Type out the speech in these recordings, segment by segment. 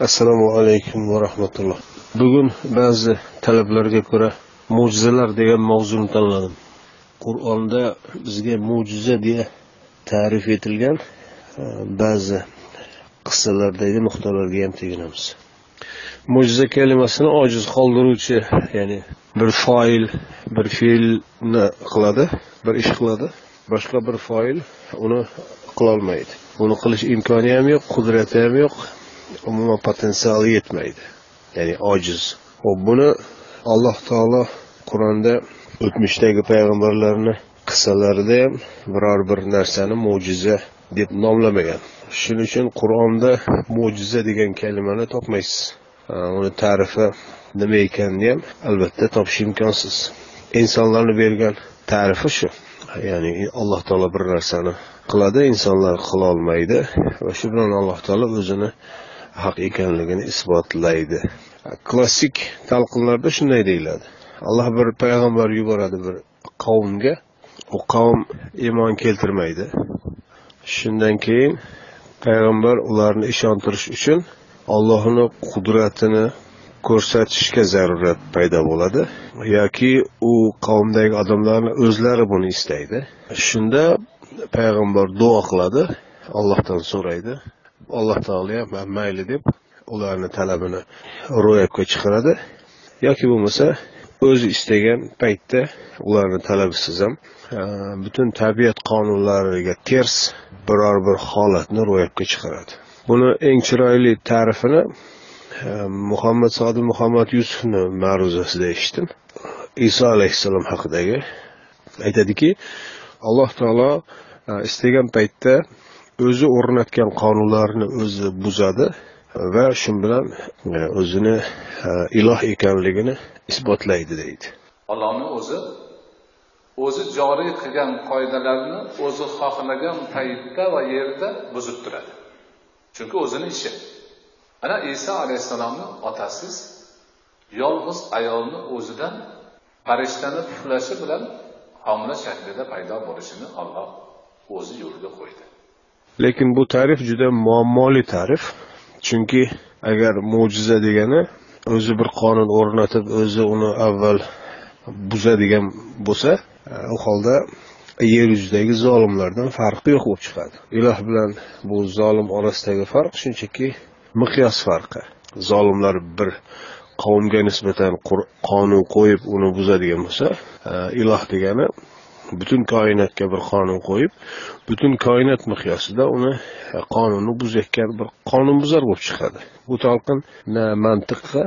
assalomu alaykum va rahmatulloh. Bugun ba'zi talablarga ko'ra mo'jizalar degan mavzuni tanladim. Qur'onda bizga mo'jiza deya ta'rif etilgan e, ba'zi qissalardagi nuqtalarga ham teginamiz. Mo'jiza kalimasini ojiz qoldiruvchi ya'ni bir foil bir fe'lni qiladi bir ish qiladi boshqa bir foil uni qilolmaydi. Uni qilish imkoni ham yo'q qudrati ham yo'q. Umuman potensiali yetmaydi. Ya'ni ojiz. Ho'p buni alloh taolo qur'onda o'tmishdagi payg'ambarlarni qissalarida ham biror bir narsani mo'jiza deb nomlamagan. Shuning uchun qur'onda mo'jiza degan kalimani topmaysiz. Uni ta'rifi nima ekanini ham albatta topish imkonsiz. Insonlarni bergan ta'rifi shu. Ya'ni alloh taolo bir narsani qiladi insonlar qilolmaydi va shu bilan alloh taolo o'zini haq ekanligini isbotlaydi. Klassik talqinlarda shunday deyiladi. Alloh bir payg'ambar yuboradi bir qavmga u qavm iymon keltirmaydi. Shundan keyin payg'ambar ularni ishontirish uchun ollohni qudratini ko'rsatishga zarurat paydo bo'ladi. Yoki u qavmdagi odamlarni o'zlari buni istaydi. Shunda payg'ambar duo qiladi allohdan so'raydi. Alloh taolo ham mayli deb ularni talabini ro'yobga chiqaradi. Yoki bo'lmasa o'zi istagan paytda ularni talabisiz ham butun tabiat qonunlariga ters biror bir holatni ro'yobga chiqaradi. Buni eng chiroyli ta'rifini muhammad sodiq muhammad yusufni ma'ruzasida eshitdim. Iso alayhissalom haqidagi. Aytadiki alloh taolo istagan paytda o'zi o'rnatgan qonunlarni o'zi buzadi va shu bilan e, o'zini e, iloh ekanligini isbotlaydi deydi. Allohni o'zi o'zi joriy qilgan qoidalarni o'zi xohlagan paytda va yerda buzib turadi. Chunki o'zini ishi. Ana iso alayhissalomni otasiz yolg'iz ayolni o'zidan farishtani puflashi bilan homila shaklida paydo bo'lishini olloh o'zi yo'lga qo'ydi. Lekin bu ta'rif juda muammoli ta'rif. Chunki agar mo'jiza degani o'zi bir qonun o'rnatib o'zi uni avval buzadigan bo'lsa e, u holda yer yuzidagi zolimlardan farqi yo'q bo'lib chiqadi. Iloh bilan bu zolim orasidagi farq shunchaki miqyos farqi. Zolimlar bir qavmga nisbatan qonun qo'yib uni buzadigan bo'lsa e, iloh degani butun koinotga bir qonun qo'yib butun koinot miqyosida uni qonunni buzayotgan bir qonunbuzar bo'lib chiqadi. Bu talqin na mantiqqa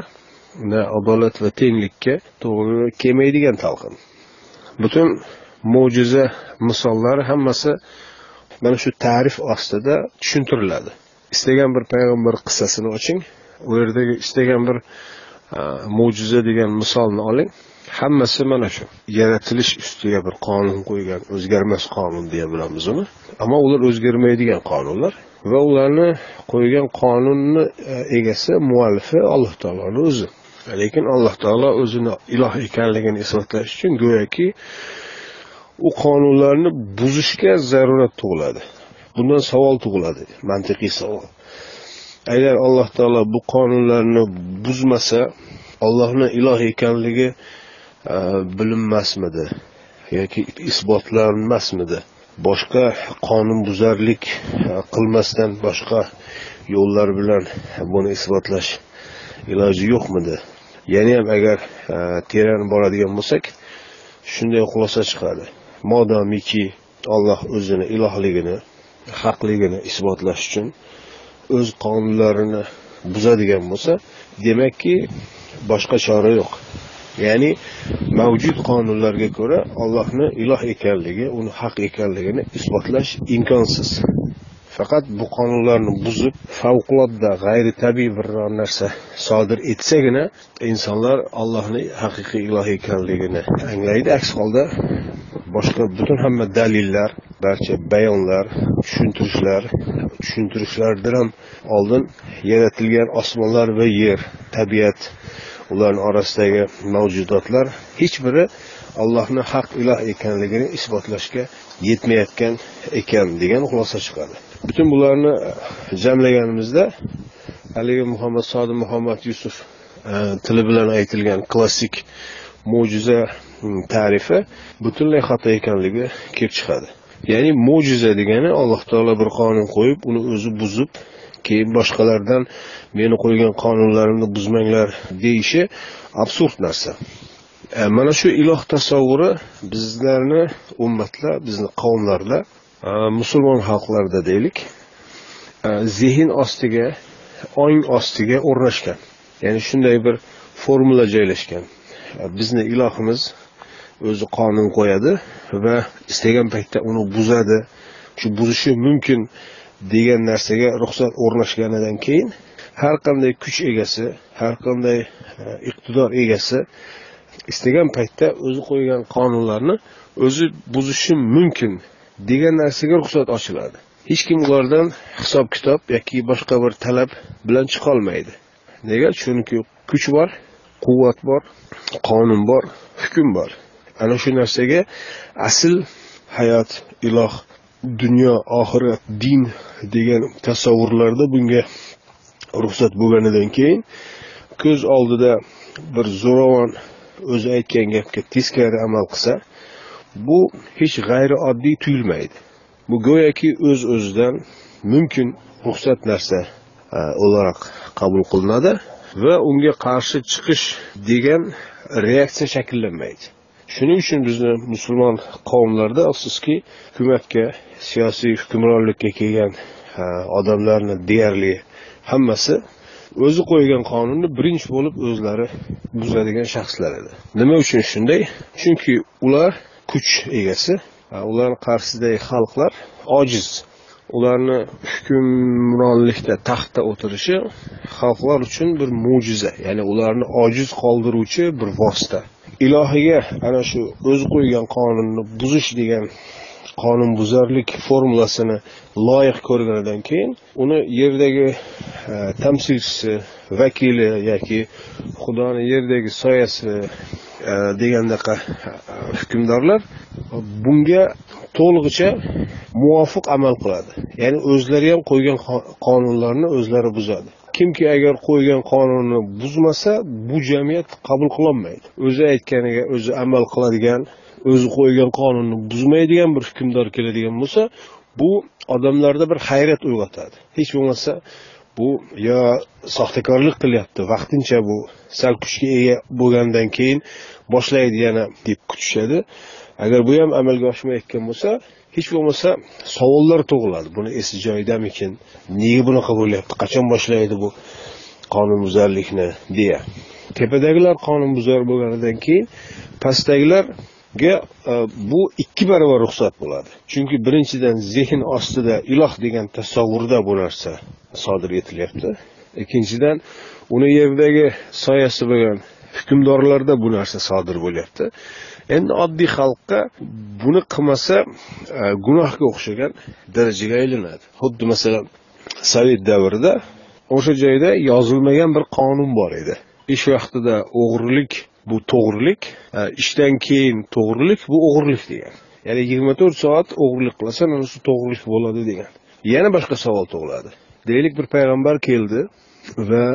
na adolat va tenglikka to'g'ri kelmaydigan talqin. Butun mo'jiza misollari hammasi mana shu ta'rif ostida tushuntiriladi. Istagan bir payg'ambar qissasini oching u yerdagi istagan bir mo'jiza degan misolni oling. Hammasi mana shu. Yaratilish ustiga bir qonun qo'ygan o'zgarmas qonun deya bilamiz uni. Ammo ular o'zgarmaydigan qonunlar va ularni qo'ygan qonunni e, egasi muallifi alloh taoloni o'zi. Lekin alloh taolo o'zini iloh ekanligini isbotlash uchun go'yoki u qonunlarni buzishga zarurat tug'iladi. Bundan savol tug'iladi mantiqiy savol. Agar alloh taolo bu qonunlarni buzmasa ollohni iloh ekanligi Э, bilinmasmidi yoki isbotlanmasmidi? Boshqa qonunbuzarlik e, qilmasdan boshqa yo'llar bilan buni isbotlash iloji yo'qmidi? Yana ham agar e, teran boradigan bo'lsak shunday xulosa chiqadi. Modomiki olloh o'zini ilohligini haqligini isbotlash uchun o'z qonunlarini buzadigan bo'lsa demakki boshqa chora yo'q. Ya'ni mavjud qonunlarga ko'ra allohni iloh ekanligi uni haq ekanligini isbotlash imkonsiz. Faqat bu qonunlarni buzib favqulodda g'ayritabiiy biror narsa sodir etsagina insonlar allohni haqiqiy iloh ekanligini anglaydi. Aks holda boshqa butun hamma dalillar barcha bayonlar tushuntirishlar tushuntirishlardan ham oldin yaratilgan osmonlar va yer tabiat ularni orasidagi mavjudotlar hech biri allohni haq iloh ekanligini isbotlashga yetmayotgan ekan degan xulosa chiqadi. Butun bularni e, jamlaganimizda haligi muhammad sodiq muhammad yusuf e, tili bilan aytilgan klassik mo'jiza tarifi butunlay xato ekanligi kelib chiqadi. Ya'ni mo'jiza degani alloh taolo bir qonun qo'yib uni o'zi buzib keyin boshqalardan meni qo'ygan qonunlarimni buzmanglar deyishi absurd narsa. E, mana shu iloh tasavvuri bizlarni ummatlar bizni qavmlarda e, musulmon xalqlarda deylik e, zehn ostiga ong ostiga o'rnashgan. Ya'ni shunday bir formula joylashgan. E, bizni ilohimiz o'zi qonun qo'yadi va istagan paytda uni buzadi. Shu buzishi mumkin degan narsaga ruxsat o'rnashganidan keyin har qanday kuch egasi har qanday e, iqtidor egasi istagan paytda o'zi qo'ygan qonunlarni o'zi buzishi mumkin degan narsaga ruxsat ochiladi. Hech kim ulardan hisob kitob yoki boshqa bir talab bilan chiqolmaydi. Nega? Chunki kuch bor quvvat bor qonun bor hukm bor. Ana shu narsaga asl hayot iloh dunyo oxirat din degan tasavvurlarda bunga ruxsat bo'lganidan keyin ko'z oldida bir zo'ravon o'zi aytgan gapga teskari amal qilsa bu hech g'ayrioddiy tuyulmaydi. Bu go'yoki o'z öz o'zidan mumkin ruxsat narsa e, o'laroq qabul qilinadi va unga qarshi chiqish degan reaksiya shakllanmaydi. Shuning uchun bizni musulmon qavmlarda afsuski hukumatga siyosiy hukmronlikka kelgan odamlarni deyarli hammasi o'zi qo'ygan qonunni birinchi bo'lib o'zlari buzadigan shaxslar edi. Nima uchun shunday? Chunki ular kuch egasi ularni qarshisidagi xalqlar ojiz. Ularni hukmronlikda taxtda o'tirishi xalqlar uchun bir mo'jiza ya'ni ularni ojiz qoldiruvchi bir vosita. Ilohiga ana shu o'zi qo'ygan qonunni buzish degan qonunbuzarlik formulasini loyiq ko'rganidan keyin uni yerdagi e, tamsilchisi vakili yoki xudoni yerdagi soyasi e, degandaqa e, hukmdorlar bunga to'lig'icha muvofiq amal qiladi. Ya'ni o'zlari ham qo'ygan qonunlarni o'zlari buzadi. Kimki agar qo'ygan qonunni buzmasa bu jamiyat qabul qilolmaydi o'zi aytganiga o'zi amal qiladigan o'zi qo'ygan qonunni buzmaydigan bir hukmdor keladigan bo'lsa bu odamlarda bir hayrat uyg'otadi. Hech bo'lmasa bu yo soxtakorlik qilyapti vaqtincha bu sal kuchga ega bo'lgandan keyin boshlaydi yana deb kutishadi. Agar bu ham amalga oshmayotgan bo'lsa hech bo'lmasa savollar tug'iladi. Buni esi joyidamikin? Nega bunaqa bo'lyapti qachon boshlaydi bu qonunbuzarlikni deya. Tepadagilar qonunbuzar bo'lganidan keyin pastdagilarga e, bu ikki barobar ruxsat bo'ladi. Chunki birinchidan zehn ostida iloh degan tasavvurda bu narsa sodir etilyapti. Ikkinchidan uni yerdagi soyasi bo'lgan hukmdorlarda bu narsa sodir bo'lyapti. Endi oddiy xalqqa buni qilmasa e, gunohga o'xshagan darajaga aylanadi. Xuddi masalan sovet davrida o'sha joyda yozilmagan bir qonun bor edi. Ish vaqtida o'g'irlik bu to'g'rilik e, ishdan keyin to'g'rilik bu o'g'irlik degan. Ya'ni yigirma to'rt soat o'g'irlik qilasan ana shu to'g'rilik bo'ladi degan. Yana boshqa savol tug'iladi. Deylik bir payg'ambar keldi va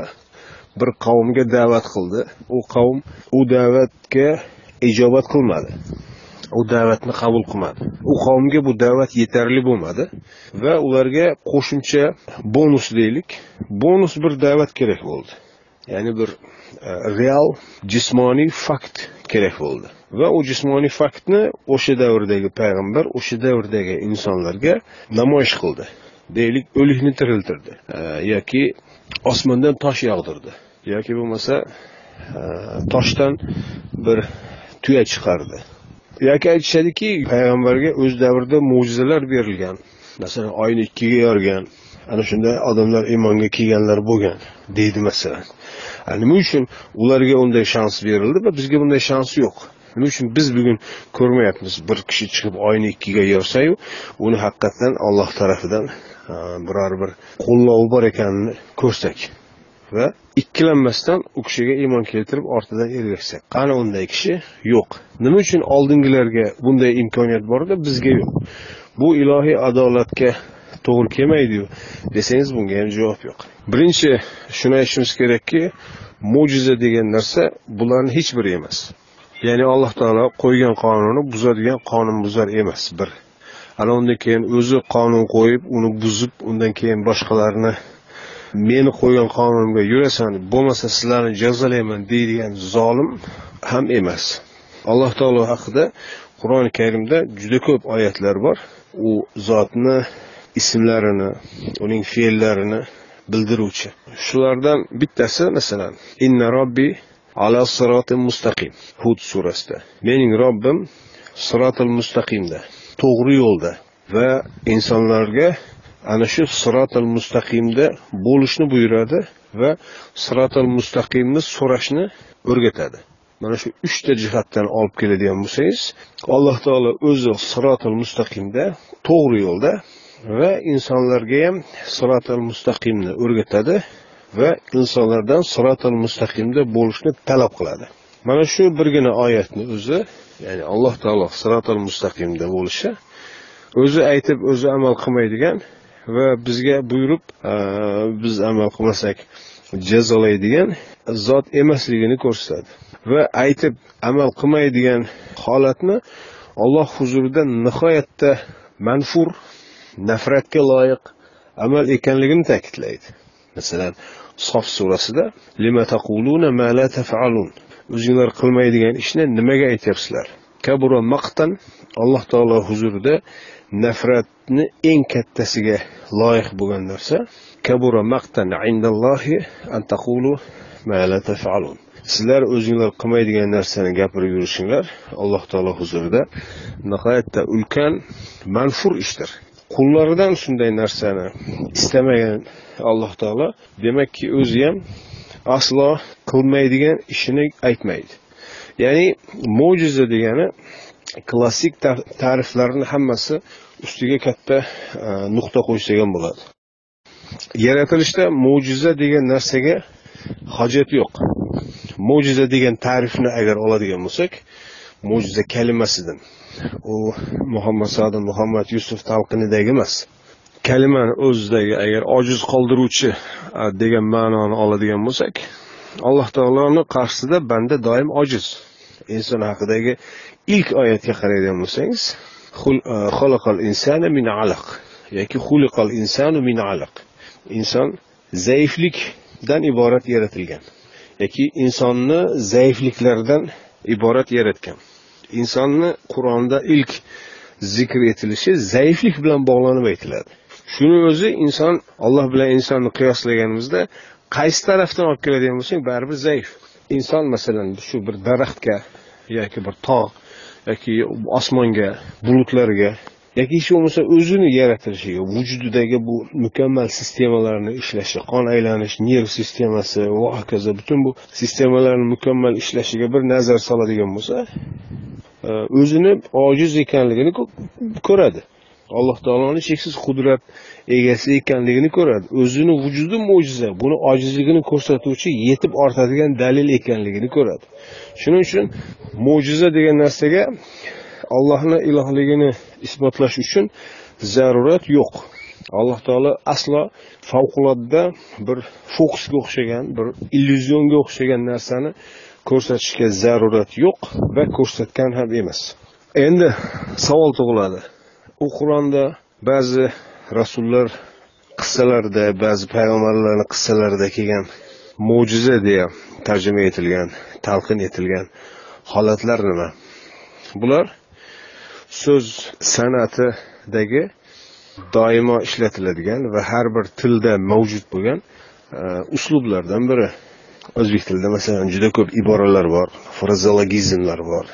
bir qavmga da'vat qildi. U qavm u da'vatga ijobat qilmadi. U da'vatni qabul qilmadi. U qavmga bu da'vat yetarli bo'lmadi va ularga qo'shimcha bonus deylik. Bonus bir da'vat kerak bo'ldi. Ya'ni bir e, real jismoniy fakt kerak bo'ldi. Va u jismoniy faktni o'sha davrdagi payg'ambar o'sha davrdagi insonlarga namoyish qildi. Deylik o'likni tiriltirdi e, yoki osmondan tosh yog'dirdi yoki bo'lmasa e, toshdan bir tuya chiqardi. Yoki aytishadiki payg'ambarga o'z davrida mo'jizalar berilgan. Masalan oyni ikkiga yorgan. Ana shunday odamlar iymonga kelganlar bo'lgan deydi masalan. Nima uchun ularga unday shans berildi va bizga bunday shans yo'q? Nima uchun biz bugun ko'rmayapmiz bir kishi chiqib oyni ikkiga yorsayu uni haqiqatdan olloh tarafidan biror bir qo'llovi bor ekanini ko'rsak? Va ikkilanmasdan u kishiga iymon keltirib ortidan ergashsa. Qani unday kishi? Yo'q. Nima uchun oldingilarga bunday imkoniyat borda bizga yo'q. Bu ilohiy adolatga to'g'ri kelmaydiyu desangiz bunga ham javob yo'q. Birinchi shuni aytishimiz kerakki mo'jiza degan narsa bularni hech biri emas. Ya'ni alloh taolo qo'ygan qonunni buzadigan qonunbuzar emas bir. Ana undan keyin o'zi qonun qo'yib uni buzib undan keyin boshqalarni meni qo'ygan qonunimga yurasan bo'lmasa sizlarni jazolayman deydigan zolim ham emas. Alloh taolo haqida qur'oni karimda juda ko'p oyatlar bor. U zotni ismlarini uning fe'llarini bildiruvchi. Shulardan bittasi masalan inna robbi ala siroti mustaqim hud surasida. Mening robbim sirotil mustaqimda to'g'ri yo'lda va insonlarga ana shu sirotil mustaqimda bo'lishni buyuradi va sirotil mustaqimni so'rashni o'rgatadi. Mana shu uchta jihatdan olib keladigan bo'lsangiz alloh taolo o'zi sirotil mustaqimda to'g'ri yo'lda va insonlarga ham sirotil mustaqimni o'rgatadi va insonlardan sirotil mustaqimda bo'lishni talab qiladi. Mana shu birgina oyatni o'zi ya'ni alloh taolo sirotil mustaqimda bo'lishi o'zi aytib o'zi amal qilmaydigan va bizga buyurib e, biz amal qilmasak jazolaydigan zot emasligini ko'rsatadi. Va aytib amal qilmaydigan holatni alloh huzurida nihoyatda manfur nafratga loyiq amal ekanligini ta'kidlaydi. Masalan sof surasida lima taquluna ma la taf'alun? O'zinglar qilmaydigan ishni nimaga aytyapsizlar? Kabura maqtan alloh taolo huzurida nafratni eng kattasiga loyiq bo'lgan narsa kabura maqtan indallohi an taqulu ma la taf'alun. Sizlar o'zinglar qilmaydigan narsani gapirib yurishinglar alloh taolo huzurida. Nihoyatda ulkan manfur ishdir. Qullaridan shunday narsani istamagan alloh taolo demakki o'zi ham aslo qilmaydigan ishini aytmaydi. Ya'ni mo'jiza degani klassik ta'riflarni hammasi ustiga katta e, nuqta qo'yishsa ham bo'ladi. Yaratilishda mo'jiza degan narsaga hojat yo'q. Mo'jiza degan ta'rifni agar oladigan bo'lsak mo'jiza kalimasidan. U muhammad sodiq muhammad yusuf talqinidagi emas. Kalimani o'zidagi agar ojiz qoldiruvchi e, degan ma'noni oladigan bo'lsak alloh taoloni qarshisida banda doim ojiz. Inson haqidagi ilk oyatga qaraydigan bo'lsangiz e, insana min alaq yoki xuliqal insanu min alaq. Inson zaiflikdan iborat yaratilgan yoki insonni zaifliklardan iborat yaratgan. Insonni qur'onda ilk zikr etilishi zaiflik bilan bog'lanib aytiladi. Shuni o'zi inson alloh bilan insonni qiyoslaganimizda qaysi tarafdan olib keladigan bo'lsak baribir zaif. Inson masalan shu bir daraxtga yoki bir tog' yoki osmonga bulutlarga yoki hech bo'lmasa o'zini yaratilishiga vujudidagi bu mukammal sistemalarni ishlashi qon aylanish nerv sistemasi va hokazo butun bu sistemalarni mukammal ishlashiga bir nazar soladigan bo'lsa e, o'zini ojiz ekanligini ko'radi. Alloh taoloni cheksiz qudrat egasi ekanligini ko'radi. O'zini vujudi mo'jiza buni ojizligini ko'rsatuvchi yetib ortadigan dalil ekanligini ko'radi. Shuning uchun mo'jiza degan narsaga allohni ilohligini isbotlash uchun zarurat yo'q. Alloh taolo aslo favqulodda bir fokusga o'xshagan bir illyuzionga o'xshagan narsani ko'rsatishga zarurat yo'q va ko'rsatgan ham emas. Endi savol tug'iladi. U qur'onda ba'zi rasullar qissalarida ba'zi payg'ambarlarni qissalarida kelgan mo'jiza deya tarjima etilgan talqin etilgan holatlar nima? Bular so'z san'atidagi doimo ishlatiladigan va har bir tilda mavjud bo'lgan e, uslublardan biri. O'zbek tilida masalan juda ko'p iboralar bor frazeologizmlar bor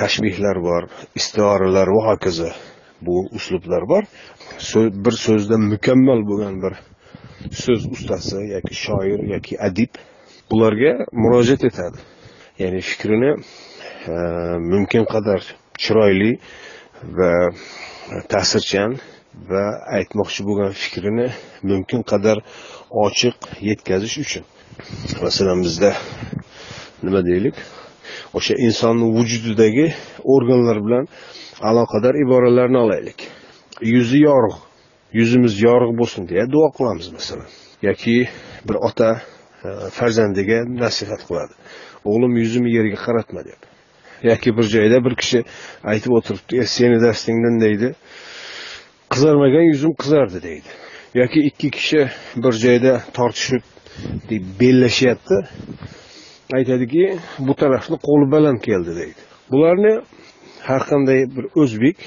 tashbihlar bor istioralar va hokazo. Bu uslublar bor. Bir so'zda mukammal bo'lgan bir so'z ustasi yoki shoir yoki adib bularga murojaat etadi. Ya'ni fikrini e, mumkin qadar chiroyli va ta'sirchan va aytmoqchi bo'lgan fikrini mumkin qadar ochiq yetkazish uchun. Masalan bizda nima deylik? O'sha insonni vujudidagi organlar bilan aloqador iboralarni olaylik. Yuzi yorug' yuzimiz yorug' bo'lsin deya duo qilamiz masalan. Yoki bir ota e, farzandiga nasihat qiladi. O'g'lim yuzimni yerga qaratma deb. Yoki bir joyda bir kishi aytib o'tiribdi e, seni dastingdan deydi. Qizarmagan yuzim qizardi deydi. Yoki ikki kishi bir joyda tortishib bellashyapti aytadiki bu tarafni qo'li baland keldi deydi. Bularni har qanday bir o'zbek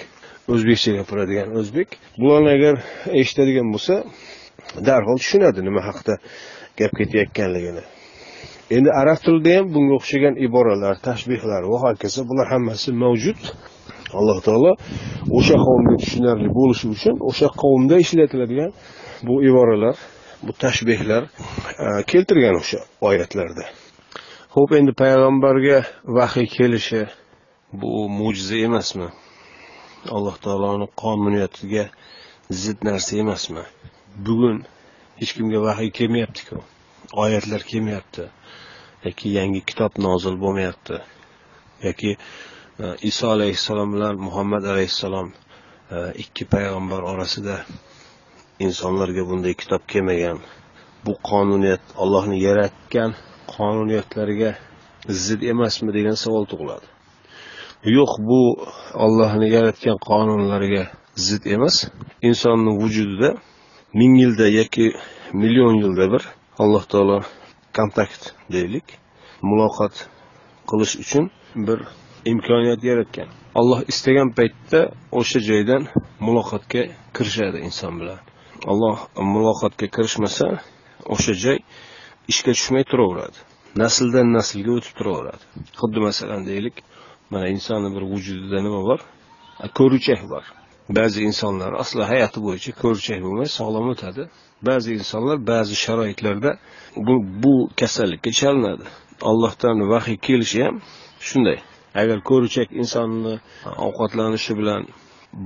o'zbekcha gapiradigan o'zbek bularni agar eshitadigan bo'lsa darhol tushunadi nima haqida gap ketayotganligini. Endi arab tilida ham bunga o'xshagan iboralar tashbihlar va hokazo bular hammasi mavjud. Alloh taolo o'sha qavmga tushunarli bo'lishi uchun o'sha qavmda ishlatiladigan bu iboralar bu tashbehlar e, keltirgan o'sha oyatlarda. Ho'p endi payg'ambarga vahiy kelishi bu mo'jiza emasmi? Alloh taoloni qonuniyatiga zid narsa emasmi? Bugun hech kimga vahiy kelmayaptiku. Oyatlar kelmayapti. Yoki yangi kitob nozil bo'lmayapti. Yoki e, iso alayhissalom bilan muhammad alayhissalom e, ikki payg'ambar orasida insonlarga bunday kitob kelmagan. Bu qonuniyat allohni yaratgan qonuniyatlariga zid emasmi degan savol tug'iladi. Yo'q bu ollohni yaratgan qonunlariga zid emas. Insonni vujudida ming yilda yoki million yilda bir alloh taolo kontakt deylik muloqot qilish uchun bir imkoniyat yaratgan. Alloh istagan paytda o'sha joydan muloqotga kirishadi inson bilan. Alloh muloqotga kirishmasa o'sha joy ishga tushmay turaveradi. Nasldan naslga o'tib turaveradi. Xuddi masalan deylik mana insonni bir vujudida nima bor? Ko'ruchak bor. Ba'zi insonlar asli hayoti bo'yicha ko'ruchak bo'lmay sog'lom o'tadi. Ba'zi insonlar ba'zi sharoitlarda bu, bu kasallikka chalinadi. Allohdan vahiy kelishi ham shunday. Agar ko'ruchak insonni ovqatlanishi bilan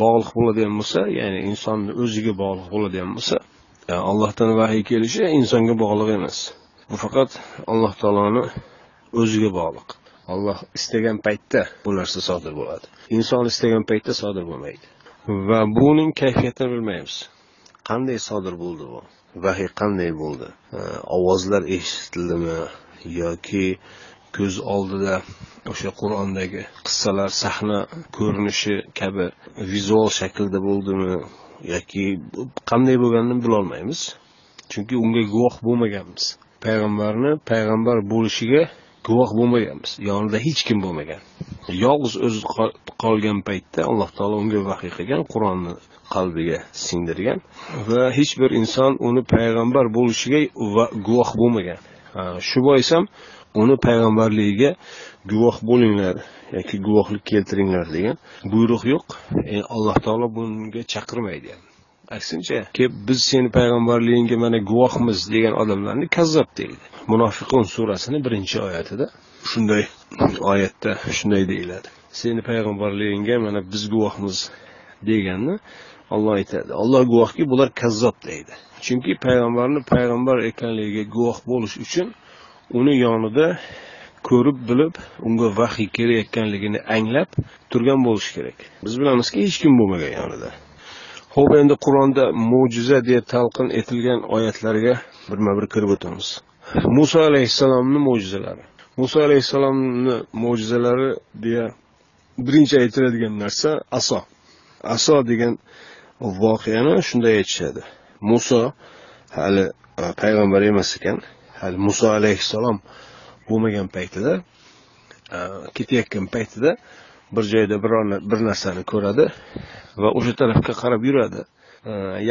bog'liq bo'ladigan bo'lsa ya'ni insonni o'ziga bog'liq bo'ladigan bo'lsa e, allohdan vahiy kelishi insonga bog'liq emas. Bu faqat alloh taoloni o'ziga bog'liq. Alloh istagan paytda bu narsa sodir bo'ladi. Inson istagan paytda sodir bo'lmaydi. Va buning kayfiyatini bilmaymiz. Qanday sodir bo'ldi bu? Vahiy qanday bo'ldi? Ovozlar eshitildimi? Yoki ko'z oldida o'sha qur'ondagi qissalar sahna ko'rinishi kabi vizual shaklda bo'ldimi? Yoki qanday bo'lganini bilolmaymiz. Chunki unga guvoh bo'lmaganmiz payg'ambarni payg'ambar bo'lishiga guvoh bo'lmaganmiz yonida hech kim bo'lmagan. Yolg'iz o'zi qolgan paytda alloh taolo unga vahiy qilgan qur'onni qalbiga singdirgan va hech bir inson uni payg'ambar bo'lishiga guvoh bo'lmagan. Shu bois ham uni payg'ambarligiga guvoh bo'linglar yoki guvohlik keltiringlar degan buyruq yo'q. E, alloh taolo bunga chaqirmaydi. Aksincha. Kelib biz seni payg'ambarligingga mana guvohmiz degan odamlarni kazzob deydi. Munofiqun surasini birinchi oyatida shunday oyatda shunday deyiladi. Seni payg'ambarligingga mana biz guvohmiz deganni olloh aytadi. Alloh guvohki bular kazzob deydi. Chunki payg'ambarni payg'ambar ekanligiga guvoh bo'lish uchun uni yonida ko'rib bilib unga vahiy kelayotganligini anglab turgan bo'lishi kerak. Biz bilamizki hech kim bo'lmagan yonida. Ho'p endi qur'onda mo'jiza deb talqin etilgan oyatlarga birma bir kirib o'tamiz. Muso alayhissalomni mo'jizalari. Muso alayhissalomni mo'jizalari deya birinchi aytiladigan narsa aso. Aso degan voqeani shunday aytishadi. Muso hali e, payg'ambar emas ekan hali muso alayhissalom bo'lmagan paytida e, ketayotgan paytida bir joyda biror bir narsani ko'radi va o'sha tarafga qarab yuradi.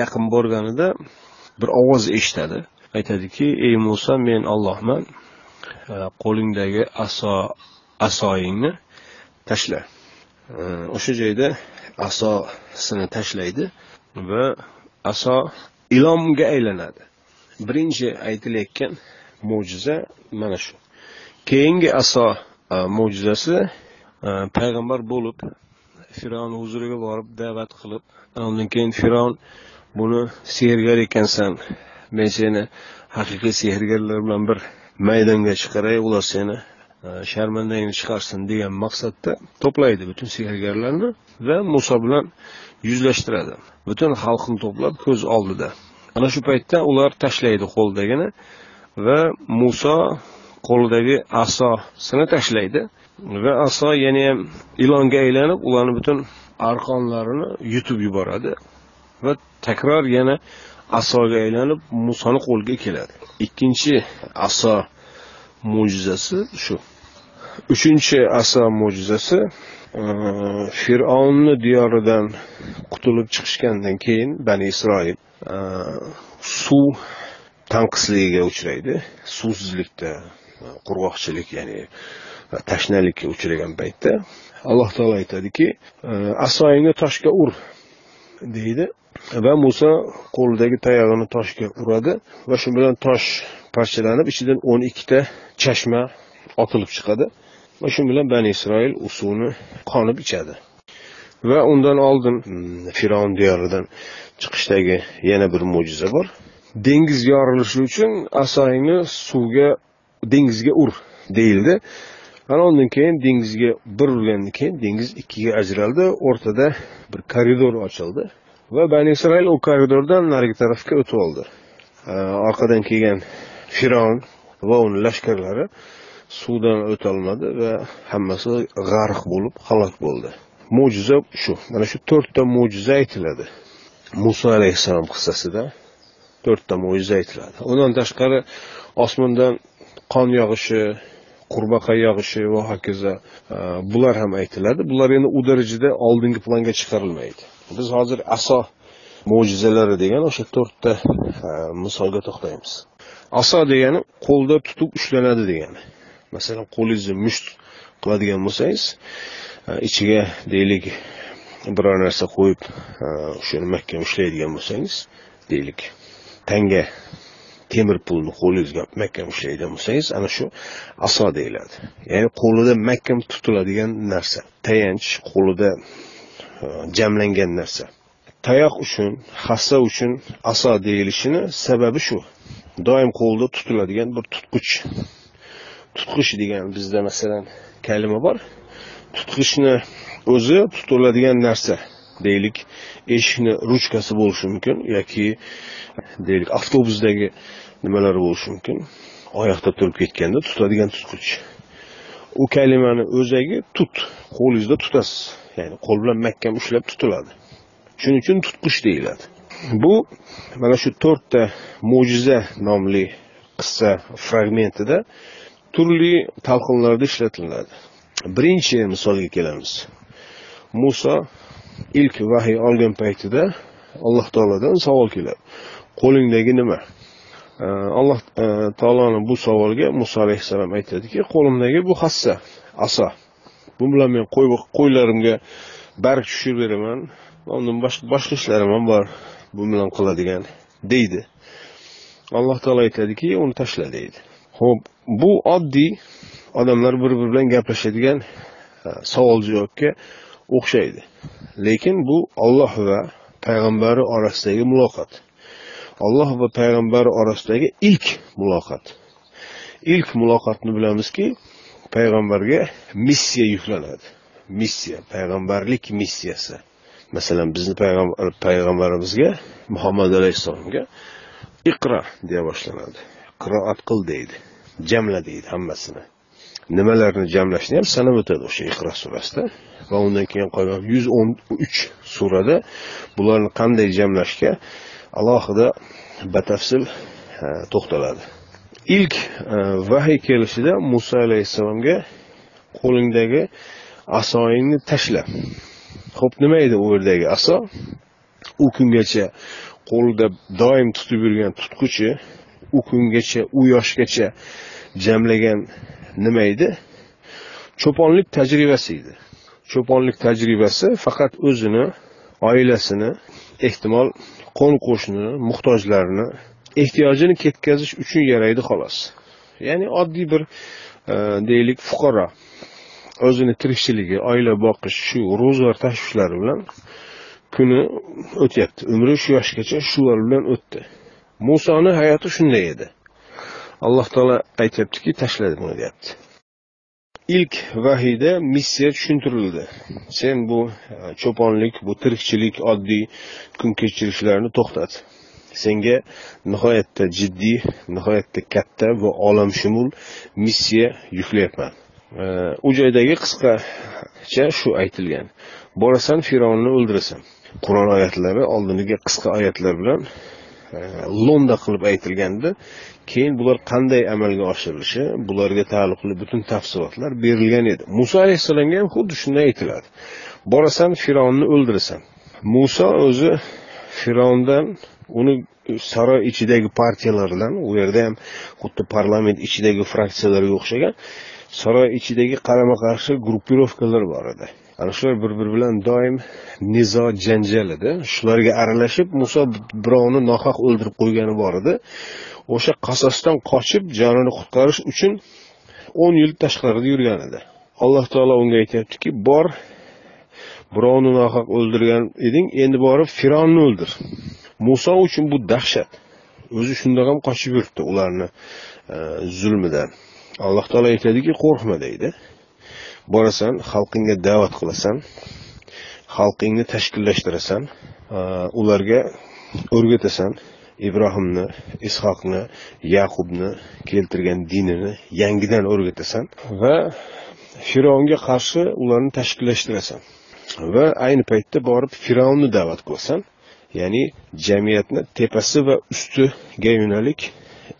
Yaqin borganida bir ovoz eshitadi. Aytadiki ey muso men ollohman e, qo'lingdagi aso asoyingni tashla. O'sha joyda asosini tashlaydi va aso ilomga aylanadi. Birinchi aytilayotgan mo'jiza mana shu. Keyingi aso e, mo'jizasi payg'ambar bo'lib fir'avn huzuriga borib da'vat qilib undan keyin fir'avn buni sehrgar ekansan. Men seni haqiqiy sehrgarlar bilan bir maydonga chiqaray ular seni e, sharmandangni chiqarsin degan maqsadda to'playdi butun sehrgarlarni va muso bilan yuzlashtiradi. Butun xalqni to'plab ko'z oldida. Ana shu paytda ular tashlaydi qo'lidagini va muso qo'lidagi asosini tashlaydi va aso yana ham ilonga aylanib ularni butun arqonlarini yutib yuboradi va takror yana asoga aylanib musoni qo'liga keladi. Ikkinchi aso mo'jizasi shu. Uchinchi aso mo'jizasi e, fir'avnni diyoridan qutulib chiqishgandan keyin bani isroil e, suv tanqisligiga uchraydi. Suvsizlikda qurg'oqchilik ya'ni e, tashnalikka uchragan paytda alloh taolo aytadiki e, asoyingni toshga ur deydi. Va muso qo'lidagi tayog'ini toshga uradi va shu bilan tosh parchalanib ichidan o'n ikkita chashma otilib chiqadi va shu bilan bani isroil u suvni qonib ichadi. Va undan oldin fir'avn diyoridan chiqishdagi yana bir mo'jiza bor. Dengiz yorilishi uchun asoyingni suvga dengizga ur deyildi. Ana undan keyin dengizga bir urgandan keyin dengiz ikkiga ajraldi. O'rtada bir koridor ochildi va bani isroil u koridordan narigi tarafga o'tib oldi. Orqadan kelgan fir'avn va uni lashkarlari suvdan o'tolmadi va hammasi g'arq bo'lib halok bo'ldi. Mo'jiza shu. Mana shu to'rtta mo'jiza aytiladi. Muso alayhissalom qissasida to'rtta mo'jiza aytiladi. Undan tashqari osmondan qon yog'ishi qurbaqa yog'ishi va hokazo e, bular ham aytiladi. Bular endi u darajada oldingi planga chiqarilmaydi. Biz hozir aso mo'jizalari degan o'sha to'rtta e, misolga to'xtaymiz. Aso degani qo'lda tutib ushlanadi degani. Masalan qo'lingizni musht qiladigan bo'lsangiz e, ichiga deylik biror narsa qo'yib o'shani mahkam ushlaydigan bo'lsangiz deylik tanga temir pulni qo'lingizga mahkam ushlaydigan bo'lsangiz ana shu aso deyiladi. Ya'ni qo'lida mahkam tutiladigan narsa tayanch qo'lida e, jamlangan narsa. Tayoq uchun hassa uchun aso deyilishini sababi shu. Doim qo'lda tutiladigan bir tutqich. Tutqich degan bizda masalan kalima bor. Tutqichni o'zi tutiladigan narsa. Deylik eshikni ruchkasi bo'lishi mumkin yoki deylik avtobusdagi nimalar bo'lishi mumkin. Oyoqda turib ketganda tutadigan tutqich. U kalimani o'zagi tut qo'lingizda tutasiz. Ya'ni qo'l bilan mahkam ushlab tutiladi. Shuning uchun tutqich deyiladi. Bu mana shu to'rtta mo'jiza nomli qissa fragmentida turli talqinlarda ishlatiladi. Birinchi misolga kelamiz. Muso ilk vahiy olgan paytida alloh taolodan savol keladi. Qo'lingdagi nima? Alloh e, taoloni bu savolga muso alayhissalom aytadiki qo'limdagi bu hassa aso bu bilan men qo'ylarimga barg tushirib beraman undan boshqa boshqa ishlarim ham bor bu bilan qiladigan deydi. Alloh taolo aytadiki uni tashla deydi. Ho'p bu oddiy odamlar bir biri bilan gaplashadigan e, savol javobga o'xshaydi. Lekin bu olloh va payg'ambari orasidagi muloqot. Olloh va payg'ambari orasidagi ilk muloqot. Ilk muloqotni bilamizki payg'ambarga missiya yuklanadi. Missiya payg'ambarlik missiyasi. Masalan bizni payg'ambarimizga muhammad alayhissalomga iqro deya boshlanadi. Qiroat qil deydi jamla deydi hammasini. Nimalarni jamlashni ham sanab o'tadi o'sha iqro surasida. Va undan keyin qolgan yuz o'n uch surada bularni qanday jamlashga alohida batafsil e, to'xtaladi. Ilk e, vahiy kelishida muso alayhissalomga qo'lingdagi asoyingni tashla. Ho'p nima edi u yerdagi aso? U kungacha qo'lida doim tutib yurgan tutquchi u kungacha u yoshgacha jamlagan nima edi? Cho'ponlik tajribasi edi. Cho'ponlik tajribasi faqat o'zini oilasini ehtimol qo'ni qo'shni muhtojlarini ehtiyojini ketkazish uchun yaraydi xolos. Ya'ni oddiy bir e, deylik fuqaro. O'zini tirikchiligi oila boqish shu ro'zg'or tashvishlari bilan kuni o'tyapti. Umri shu yoshgacha shular bilan o'tdi. Musoni hayoti shunday edi. Alloh taolo aytyaptiki tashladi buni deyapti. Ilk vahiyda missiya tushuntirildi. Sen bu e, cho'ponlik bu tirikchilik oddiy kun kechirishlarni to'xtat. Senga nihoyatda jiddiy nihoyatda katta va olamshumul missiya yuklayapman. E, u joydagi qisqacha shu aytilgan. Borasan fir'avnni o'ldirasan. Qur'on oyatlari oldiniga qisqa oyatlar bilan e, lo'nda qilib aytilganda keyin bular qanday amalga oshirilishi bularga taalluqli butun tafsilotlar berilgan edi. Muso alayhissalomga ham xuddi shunday aytiladi. Borasan fir'avnni o'ldirasan. Muso o'zi fir'avndan uni saroy ichidagi partiyalardan u yerda ham xuddi parlament ichidagi fraksiyalarga o'xshagan saroy ichidagi qarama qarshi gruppirovkalar bor edi. Ana shular bir biri bilan doim nizo janjal edi. Shularga aralashib muso birovni nohaq o'ldirib qo'ygani bor edi. O'sha qasosdan qochib jonini qutqarish uchun o'n yil tashqarida yurgan edi. Alloh taolo unga aytyaptiki bor birovni nohaq o'ldirgan eding endi borib fironni o'ldir. Muso uchun bu dahshat. O'zi shundoq ham qochib yuribdi ularni e, zulmidan. Alloh taolo aytadiki qo'rqma deydi. Borasan xalqingga da'vat qilasan xalqingni tashkillashtirasan e, ularga o'rgatasan ibrohimni ishoqni yaqubni keltirgan dinini yangidan o'rgatasan va fir'avnga qarshi ularni tashkillashtirasan va ayni paytda borib fir'avnni da'vat qilasan. Ya'ni jamiyatni tepasi va ustiga yo'nalik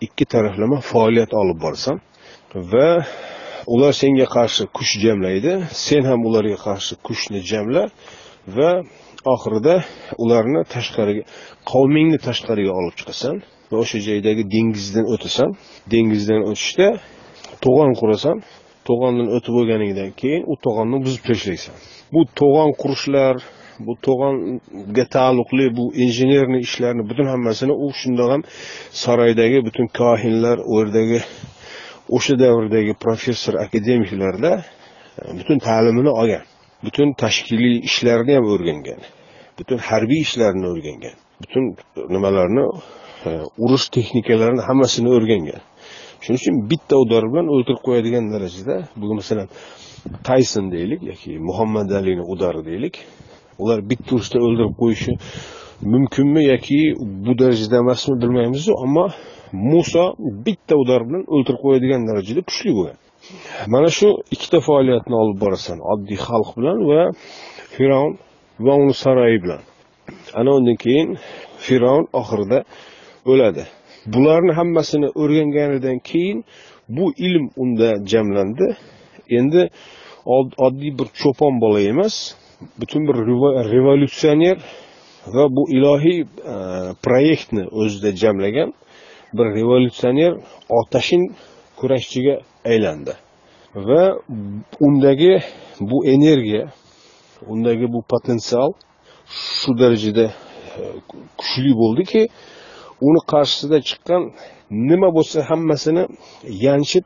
ikki taraflama faoliyat olib borasan va ular senga qarshi kuch jamlaydi sen ham ularga qarshi kuchni jamla va oxirida ularni tashqariga qavmingni tashqariga olib chiqasan va o'sha joydagi dengizdan o'tasan. Dengizdan o'tishda to'g'on qurasan. To'g'ondan o'tib bo'lganingdan keyin u to'g'onni buzib tashlaysan bu to'g'on qurishlar bu to'g'onga taalluqli bu injenerniy ishlarni butun hammasini u shundoq ham saroydagi butun kohinlar u yerdagi o'sha davrdagi professor akademiklarda e, butun ta'limini olgan butun tashkiliy ishlarni ham o'rgangan butun harbiy ishlarni o'rgangan butun nimalarni e, urush texnikalarini hammasini o'rgangan. Shuning uchun bitta udar bilan o'ldirib qo'yadigan darajada bu masalan tayson deylik yoki muhammad alini udari deylik ular bitta urushda o'ldirib qo'yishi mumkinmi yoki bu darajada emasmi bilmaymizu ammo muso bitta udar bilan o'ldirib qo'yadigan darajada kuchli bo'lgan mana shu ikkita faoliyatni olib borasan. Oddiy xalq bilan va fir'avn va uni saroyi bilan. Ana undan keyin fir'avn oxirida o'ladi. Bularni hammasini o'rganganidan keyin bu ilm unda jamlandi. Endi oddiy bir cho'pon bola emas butun bir revolyutsioner va bu ilohiy e, proyektni o'zida jamlagan bir revolyutsioner otashin kurashchiga aylandi. Va undagi bu energiya undagi bu potensial shu darajada e, kuchli bo'ldiki uni qarshisida chiqqan nima bo'lsa hammasini yanchib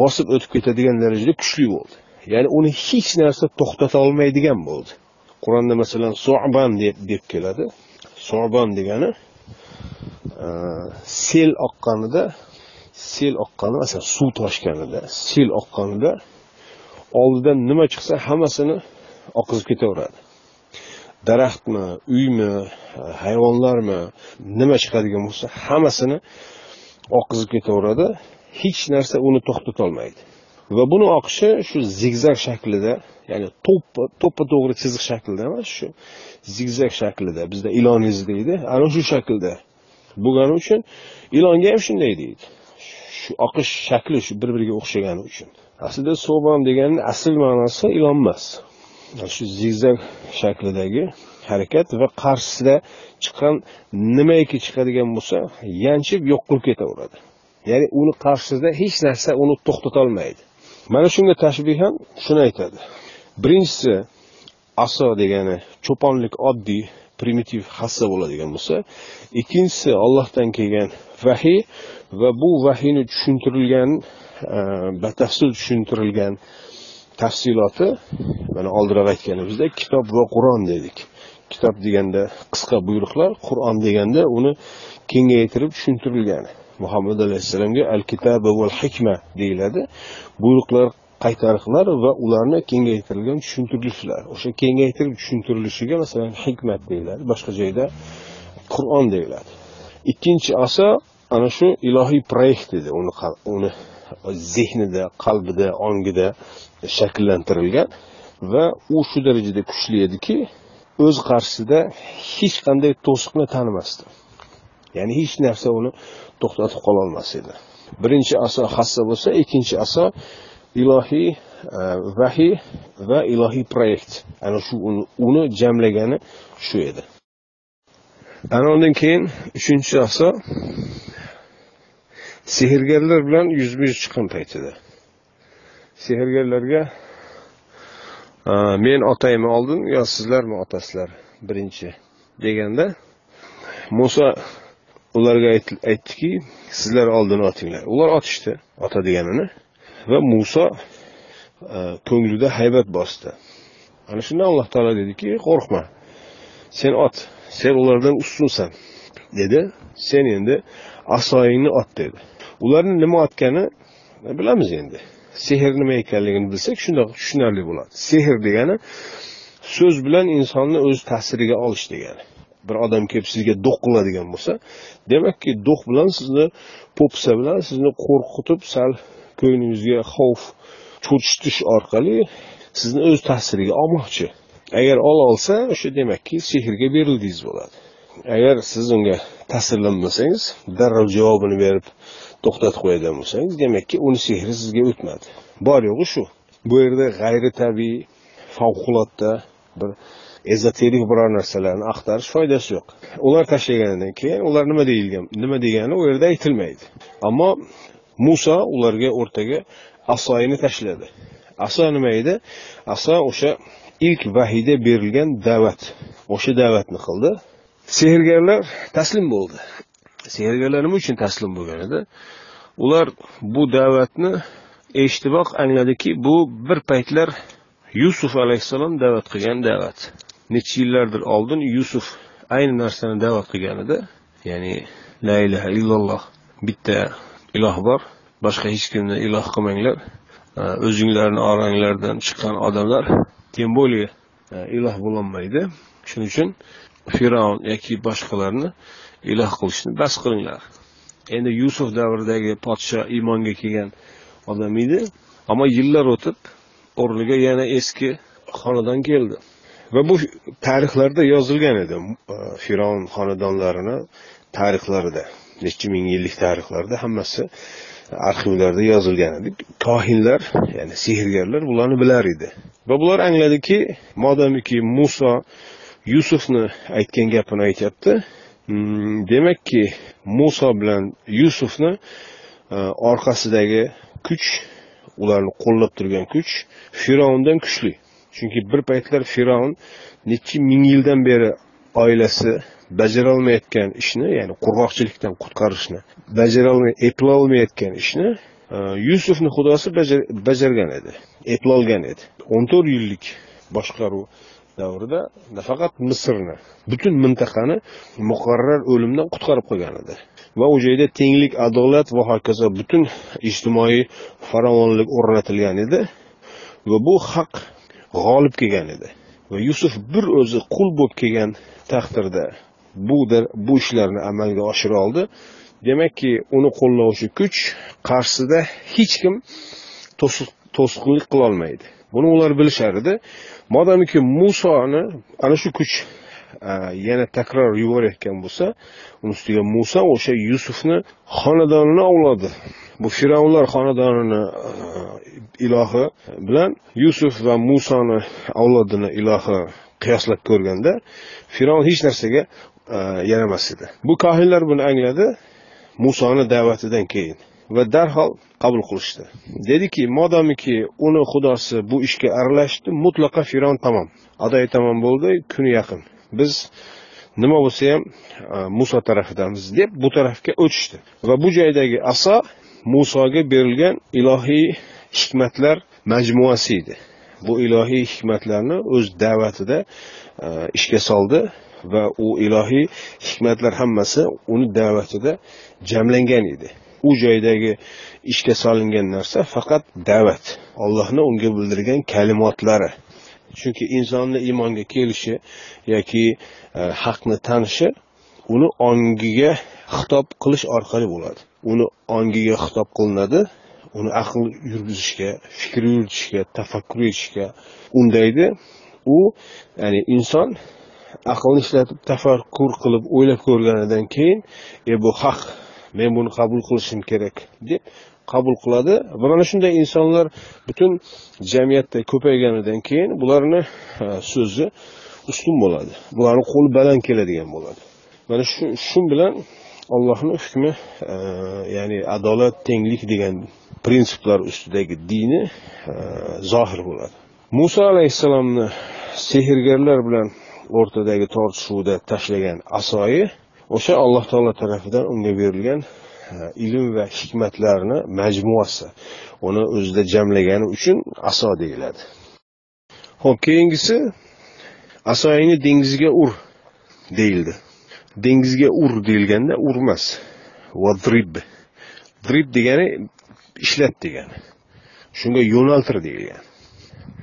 bosib o'tib ketadigan darajada kuchli bo'ldi. Ya'ni uni hech narsa to'xtata olmaydigan bo'ldi. Qur'onda masalan soban deb deb keladi. Soban degani Э, sel oqqanida sel oqqani masalan suv toshganida sel oqqanida oldidan nima chiqsa hammasini oqizib ketaveradi. Daraxtmi uymi e, hayvonlarmi nima chiqadigan bo'lsa hammasini oqizib ketaveradi. Hech narsa uni to'xtatolmaydi. Va buni oqishi shu zigzag shaklida ya'ni to'ppa to'ppa to'g'ri chiziq shaklida emas shu zigzag shaklida bizda ilon izi deydi. Ana shu shaklda bo'lgani uchun ilonga ham shunday deydi. Shu oqish shakli shu bir biriga o'xshagani uchun. Aslida so'bam deganni asl ma'nosi ilon emas shu zigzag shaklidagi harakat va qarshisida chiqqan nimaiki chiqadigan bo'lsa yanchib yo'q qilib ketaveradi. Ya'ni uni qarshisida hech narsa uni to'xtatolmaydi mana shunga tashbih ham shuni aytadi. Birinchisi aso degani cho'ponlik oddiy primitiv hassa bo'ladigan bo'lsa ikkinchisi ollohdan kelgan vahiy va bu vahiyni tushuntirilgan e, batafsil tushuntirilgan tafsiloti mana oldinroq aytganimizdek kitob va qur'on dedik. Kitob deganda qisqa buyruqlar qur'on deganda uni kengaytirib tushuntirilgani muhammad alayhissalomga al kitaba val hikma deyiladi. Buyruqlar qaytariqlar va ularni kengaytirilgan tushuntirishlar o'sha kengaytirib tushuntirilishiga masalan hikmat deyiladi boshqa joyda qur'on deyiladi. Ikkinchi aso ana shu ilohiy proyekt edi uni uni zehnida qalbida ongida shakllantirilgan va u shu darajada kuchli ediki o'z qarshisida hech qanday to'siqni tanimasdi. Ya'ni hech narsa uni to'xtatib qololmas edi. Birinchi aso hassa bo'lsa ikkinchi aso ilohiy e, vahiy va ilohiy proyekt. Ana shu uni jamlagani shu edi. Ana undan keyin uchinchi aso sehrgarlar bilan yuzma yuz chiqqan paytida. Sehrgarlarga e, men otaymi oldin yo sizlarmi otasizlar birinchi deganda muso ularga aytdiki sizlar oldin otinglar. Ular otishdi ota deganini. Va muso e, ko'nglida haybat bosdi. Ana shunda alloh taolo dediki qo'rqma. Sen ot sen ulardan ustunsan. Dedi sen endi asoyingni ot dedi. Ularni nima otgani e, bilamiz endi. Sehr nima ekanligini bilsak shunda tushunarli bo'ladi. Sehr degani so'z bilan insonni o'z ta'siriga olish degani. Bir odam kelib sizga do'q qiladigan bo'lsa demakki do'q bilan sizni po'pisa bilan sizni qo'rqitib sal ko'nglingizga xavf cho'chitish orqali sizni o'z ta'siriga olmoqchi. Agar ola olsa o'sha demakki sehrga berildingiz bo'ladi. Agar siz unga ta'sirlanmasangiz darrov javobini berib to'xtatib qo'yadigan bo'lsangiz demakki uni sehri sizga o'tmadi. Bor yo'g'i shu. Bu yerda g'ayri tabiiy favqulodda bir ezoterik biror narsalarni axtarish foydasi yo'q. Ular tashlaganidan keyin ular nima deyilgan nima degani u yerda aytilmaydi. Ammo muso ularga o'rtaga asoyini tashladi. Aso nima edi? Aso o'sha ilk vahiyda berilgan da'vat o'sha da'vatni qildi. Sehrgarlar taslim bo'ldi. Sehrgarlar nima uchun taslim bo'lgan edi? Ular bu da'vatni eshitiboq angladiki bu bir paytlar yusuf alayhissalom da'vat qilgan da'vat. Necha yillardir oldin yusuf ayni narsani da'vat qilgan edi. Ya'ni la ilaha illalloh bitta iloh bor. Boshqa hech kimni iloh qilmanglar. O'zinglarni oranglardan chiqqan odamlar тем более iloh bo'lolmaydi. Shuning uchun fir'avn yoki boshqalarni iloh qilishni bas qilinglar. Endi yusuf davridagi podsho iymonga kelgan odam edi. Ammo yillar o'tib o'rniga yana eski xonadon keldi. Va bu tarixlarda yozilgan edi fir'avn xonadonlarini tarixlarida. Nechi ming yillik tarixlarda hammasi arxivlarda yozilgan. Edi kohinlar ya'ni sehrgarlar bularni bilar edi. Va bular angladiki modomiki muso yusufni aytgan gapini aytyapti. Hmm, demakki muso bilan yusufni e, orqasidagi kuch ularni qo'llab turgan kuch fir'avndan kuchli. Chunki bir paytlar fir'avn nechi ming yildan beri oilasi bajarolmayotgan ishni ya'ni qurg'oqchilikdan qutqarishni bajarolmay eplolmayotgan ishni e, yusufni xudosi bajargan edi eplolgan edi. O'n to'rt yillik boshqaruv davrida nafaqat misrni butun mintaqani muqarrar o'limdan qutqarib qo'ygan edi. Va u joyda tenglik adolat va hokazo butun ijtimoiy farovonlik o'rnatilgan edi va bu haq g'olib kelgan edi. Va yusuf bir o'zi qul bo'lib kelgan taqdirda bu bu ishlarni amalga oshira oldi. Demakki uni qo'llovchi kuch qarshisida hech kim to'siqlik qilolmaydi buni ular bilishar edi. Modomiki musoni ana shu kuch e, yana takror yuborayotgan bo'lsa uni ustiga muso o'sha yusufni xonadonini ovladi. Bu fir'avnlar xonadonini e, ilohi bilan yusuf va musoni avlodini ilohi qiyoslab ko'rganda fir'avn hech narsaga yaramas edi. Bu kohinlar buni angladi. Musoni da'vatidan keyin va darhol qabul qilishdi. Dediki modomiki uni xudosi bu ishga aralashdi mutlaqo firon tamom. Adoyi tamom bo'ldi kuni yaqin. Biz nima bo'lsa ham e, muso tarafidamiz deb bu tarafga o'tishdi. Va bu joydagi aso musoga berilgan ilohiy hikmatlar majmuasi edi. Bu ilohiy hikmatlarni o'z da'vatida e, ishga soldi. Va u ilohiy hikmatlar hammasi uni da'vatida jamlangan edi. U joydagi ishga solingan narsa faqat da'vat allohni unga bildirgan kalimotlari chunki insonni iymonga kelishi yoki e, haqni tanishi uni ongiga xitob qilish orqali bo'ladi. Uni ongiga xitob qilinadi uni aql yurgizishga fikr yuritishga tafakkur etishga undaydi. U ya'ni inson aqlni ishlatib tafakkur qilib o'ylab ko'rganidan keyin e bu haq men buni qabul qilishim kerak deb qabul qiladi. Va mana shunday insonlar butun jamiyatda ko'payganidan keyin bularni so'zi ustun bo'ladi. Bularni qo'li baland keladigan bo'ladi. Mana shu shu bilan allohni hukmi ya'ni adolat tenglik degan prinsiplar ustidagi dini zohir bo'ladi. Muso alayhissalomni sehrgarlar bilan o'rtadagi tortishuvda tashlagan asoyi o'sha alloh taolo tarafidan unga berilgan e, ilm va hikmatlarni majmuasi. Uni o'zida jamlagani uchun aso deyiladi. Ho'p keyingisi asoyingni dengizga ur deyildi. Dengizga ur deyilganda urmas. Vadrib drib degani ishlat degani. Shunga yo'naltir deyilgan.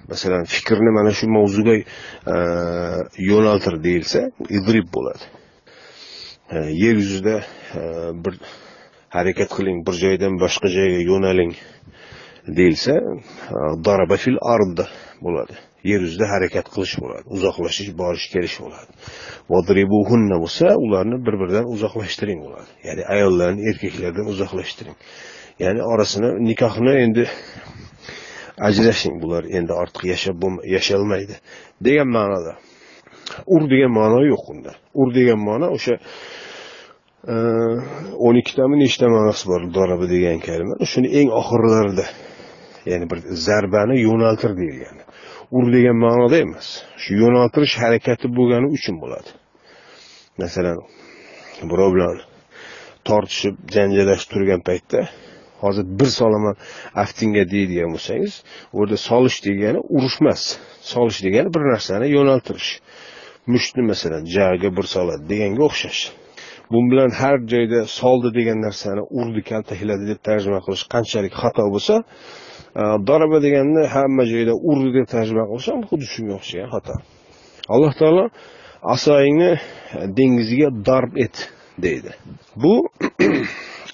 Masalan fikrni mana shu mavzuga e, yo'naltir deyilsa idrib bo'ladi. E, yer yuzida e, bir harakat qiling bir joydan boshqa joyga yo'naling deyilsa daraba fil ard bo'ladi. Yer yuzida harakat qilish bo'ladi uzoqlashish borish kelish bo'ladi. Vodribuhunna bo'lsa ularni bir biridan uzoqlashtiring bo'ladi. Ya'ni ayollarni erkaklardan uzoqlashtiring. Ya'ni orasini nikohni endi ajrashing bular endi ortiq yashab yasholmaydi degan ma'noda. Ur degan ma'no yo'q unda. Ur degan ma'no o'sha e, o'n ikkitami nechta ma'nosi bor doraba degan kalima shuni eng oxirlarida ya'ni bir zarbani yo'naltir deyilgan ur degan ma'noda emas. Shu yo'naltirish harakati bo'lgani uchun bo'ladi. Masalan birov bilan tortishib janjallashib turgan paytda hozir bir solaman aftingga deydigan bo'lsangiz u yerda solish degani urush emas. Solish degani bir narsani yo'naltirish. Mushtni masalan jag'iga bir soladi deganga o'xshash. Bu bilan har joyda soldi degan narsani urdi kaltakladi deb tarjima qilish qanchalik xato bo'lsa e, deganni hamma joyda urdi deb tarjima qilish ham xuddi shunga o'xshagan xato. Alloh taolo asoyingni dengizga darb et deydi. Bu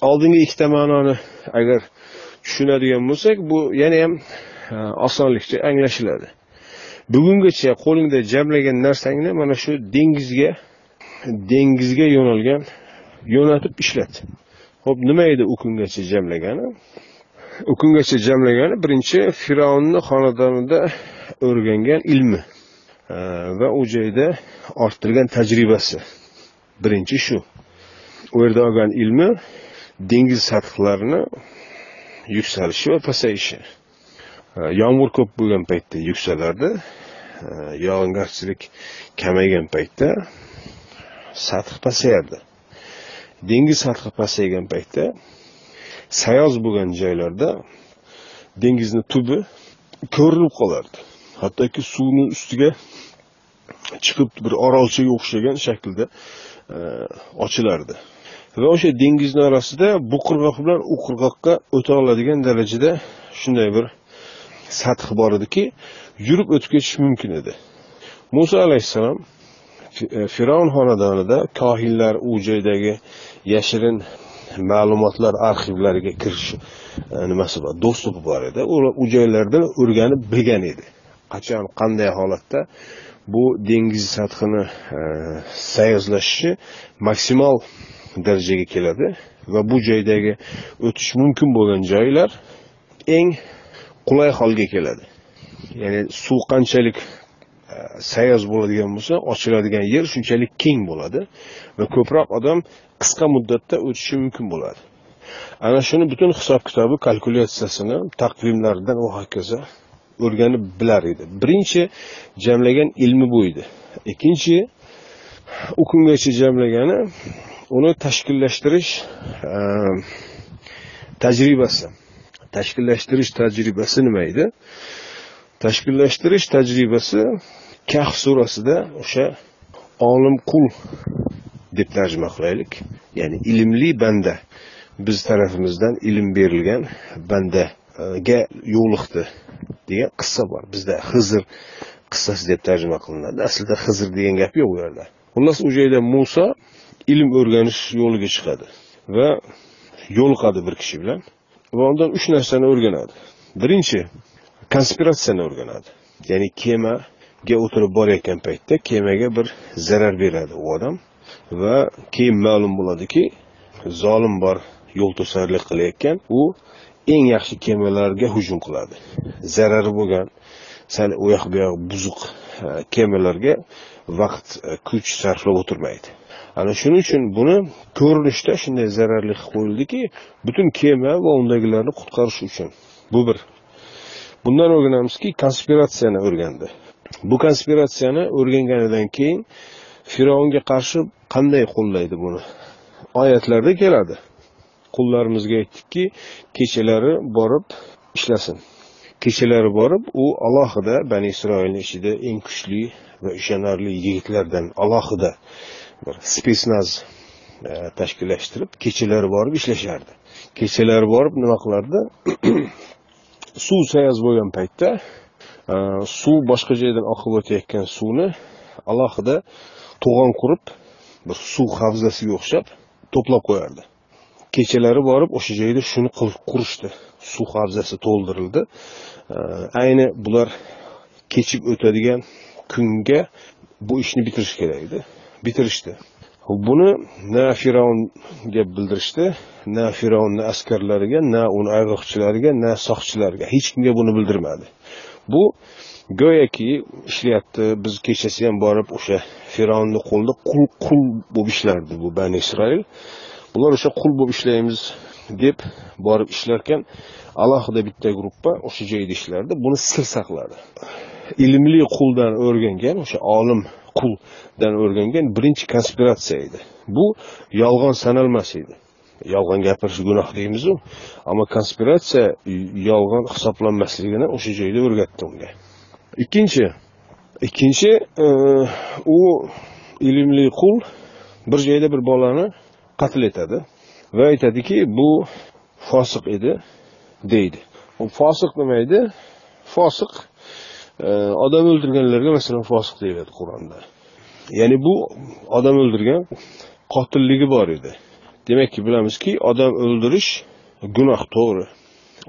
oldingi ikkita ma'noni agar tushunadigan bo'lsak bu yana ham e, osonlikcha anglashiladi. Bugungacha qo'lingda jamlagan narsangni mana shu dengizga dengizga yo'nalgan yo'natib ishlat. Ho'p nima edi u kungacha jamlagani? U kungacha jamlagani birinchi fir'avnni xonadonida o'rgangan ilmi e, va u joyda orttirgan tajribasi. Birinchi shu. U yerda olgan ilmi dengiz sathlarini yuksalishi va pasayishi yomg'ir ko'p bo'lgan paytda yuksalardi. Yog'ingarchilik kamaygan paytda sath pasayardi. Dengiz sathi pasaygan paytda sayoz bo'lgan joylarda dengizni tubi ko'rinib qolardi. Hattoki suvni ustiga chiqib bir orolchaga o'xshagan shaklda ochilardi. Va o'sha dengizni orasida bu qirg'oq bilan u qirg'oqqa o'ta oladigan darajada shunday bir sath bor ediki yurib o'tib ketish mumkin edi. Muso alayhissalom e, fir'avn xonadonida kohinlar u joydagi yashirin ma'lumotlar arxivlariga kirish e, nimasi bor dostupi bor edi. U joylardan o'rganib bilgan edi. Qachon qanday holatda bu dengiz sathini e, sayozlashishi maksimal darajaga keladi va bu joydagi o'tish mumkin bo'lgan joylar eng qulay holga keladi. Ya'ni suv qanchalik e, sayoz bo'ladigan bo'lsa ochiladigan yer shunchalik keng bo'ladi va ko'proq odam qisqa muddatda o'tishi mumkin bo'ladi. Ana shuni butun hisob kitobi kalkulyatsiyasini taqvimlaridan va hokazo o'rganib bilar edi. Birinchi jamlagan ilmi bu edi. Ikkinchi u kungacha jamlagani uni tashkillashtirish e, tajribasi. Tashkillashtirish tajribasi nima edi? Tashkillashtirish tajribasi kahf surasida o'sha olim qul deb tarjima qilaylik. Ya'ni ilmli banda. Biz tarafimizdan ilm berilgan bandaga yo'liqdi degan qissa bor. Bizda hizr qissasi deb tarjima qilinadi. Aslida hizr degan gap yo'q u yerda. Xullas u joyda muso ilm o'rganish yo'liga chiqadi va yo'liqadi bir kishi bilan va undan uch narsani o'rganadi. Birinchi konspiratsiyani o'rganadi. Ya'ni kemaga o'tirib borayotgan paytda kemaga bir zarar beradi u odam va keyin ma'lum bo'ladiki zolim bor yo'l to'sarlik qilayotgan u eng yaxshi kemalarga hujum qiladi. Zarari bo'lgan sal u yoq bu yoq buzuq e, kemalarga vaqt e, kuch sarflab o'tirmaydi. Ana shuning uchun buni ko'rinishda shunday zararli qilib qo'yildiki butun kema va undagilarni qutqarish uchun. Bu bir. Bundan o'rganamizki konspiratsiyani o'rgandi. Bu konspiratsiyani o'rganganidan keyin fir'avnga qarshi qanday qo'llaydi buni? Oyatlarda keladi. Qullarimizga aytdikki kechalari borib ishlasin. Kechalari borib u alohida bani isroilni ichida eng kuchli va ishonarli yigitlardan alohida bir spesnaz e, tashkillashtirib kechalari borib ishlashardi. Kechalari borib nima qilardi suv sayoz bo'lgan paytda e, suv boshqa joydan oqib o'tayotgan suvni alohida to'g'on qurib bir suv havzasiga o'xshab to'plab qo'yardi. Kechalari borib o'sha joyda shuni qurishdi. Suv havzasi to'ldirildi. E, ayni bular kechib o'tadigan kunga bu ishni bitirish kerak edi. Bitirishdi. Buni na fir'avnga bildirishdi na fir'avnni askarlariga na uni ayg'oqchilariga na soqchilarga. Hech kimga buni bildirmadi. Bu go'yoki ishlayapti biz kechasi ham borib o'sha fir'avnni qo'lida qul qul bo'lib ishlardi bu bani isroil. Bular o'sha qul bo'lib ishlaymiz deb borib ishlarkan alohida bitta gruppa o'sha joyda ishlardi buni sir saqladi. Ilmli quldan o'rgangan o'sha olim quldan o'rgangan birinchi konspiratsiya edi. Bu yolg'on sanalmas edi. Yolg'on gapirish gunoh deymizu ammo konspiratsiya yolg'on hisoblanmasligini o'sha joyda o'rgatdi unga. Ikkinchi ikkinchi e, u ilmli qul bir joyda bir bolani qatl etadi va aytadiki bu fosiq edi deydi. Fosiq nima edi? Fosiq odam o'ldirganlarga masalan fosiq deyiladi qur'onda. Ya'ni bu odam o'ldirgan qotilligi bor edi. Demakki bilamizki odam o'ldirish gunoh to'g'ri.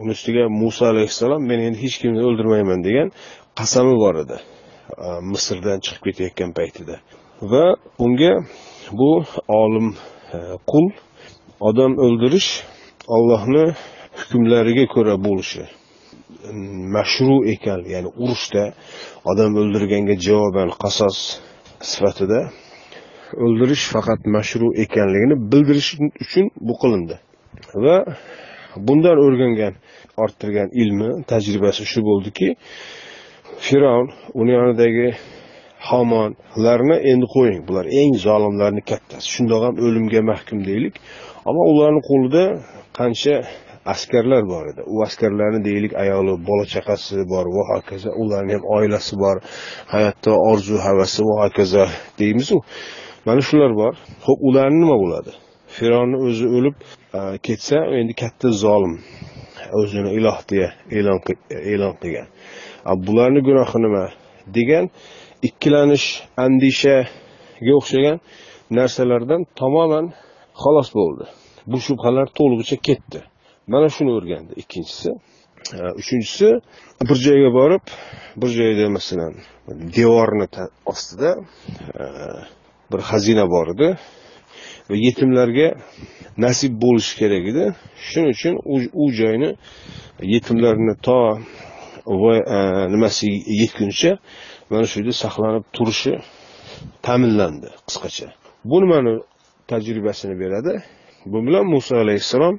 Uni ustiga muso alayhissalom men endi hech kimni o'ldirmayman degan qasami bor edi e, misrdan chiqib ketayotgan paytida. Va unga bu olim e, qul odam o'ldirish ollohni hukmlariga ko'ra bo'lishi mashru ekan ya'ni urushda odam o'ldirganga javoban qasos sifatida o'ldirish faqat mashru ekanligini bildirish uchun bu qilindi. Va bundan o'rgangan orttirgan ilmi tajribasi shu bo'ldiki fir'avn uni yonidagi homonlarni endi qo'ying bular eng zolimlarni kattasi shundoq ham o'limga mahkum deylik ammo ularni qo'lida qancha askarlar bor edi. U askarlarni deylik ayoli bola chaqasi bor va hokazo ularni ham oilasi bor hayotda orzu havasi va hokazo deymizu mana shular bor. Ho'p ularni nima bo'ladi? Fironni o'zi o'lib ketsa endi katta zolim o'zini iloh deya e'lon e'lon qilgan. Bularni gunohi nima degan ikkilanish andishaga o'xshagan narsalardan tamoman xalos bo'ldi. Bu shubhalar to'lig'icha ketdi. Mana shuni o'rgandi. Ikkinchisi e, uchinchisi bir joyga borib bir joyda masalan devorni ostida e, bir xazina bor edi va yetimlarga nasib bo'lishi kerak edi. Shuning uchun u joyni yetimlarni to e, nimasi yetguncha mana shu yerda saqlanib turishi ta'minlandi qisqacha. Bu nimani tajribasini beradi? Bu bilan muso alayhissalom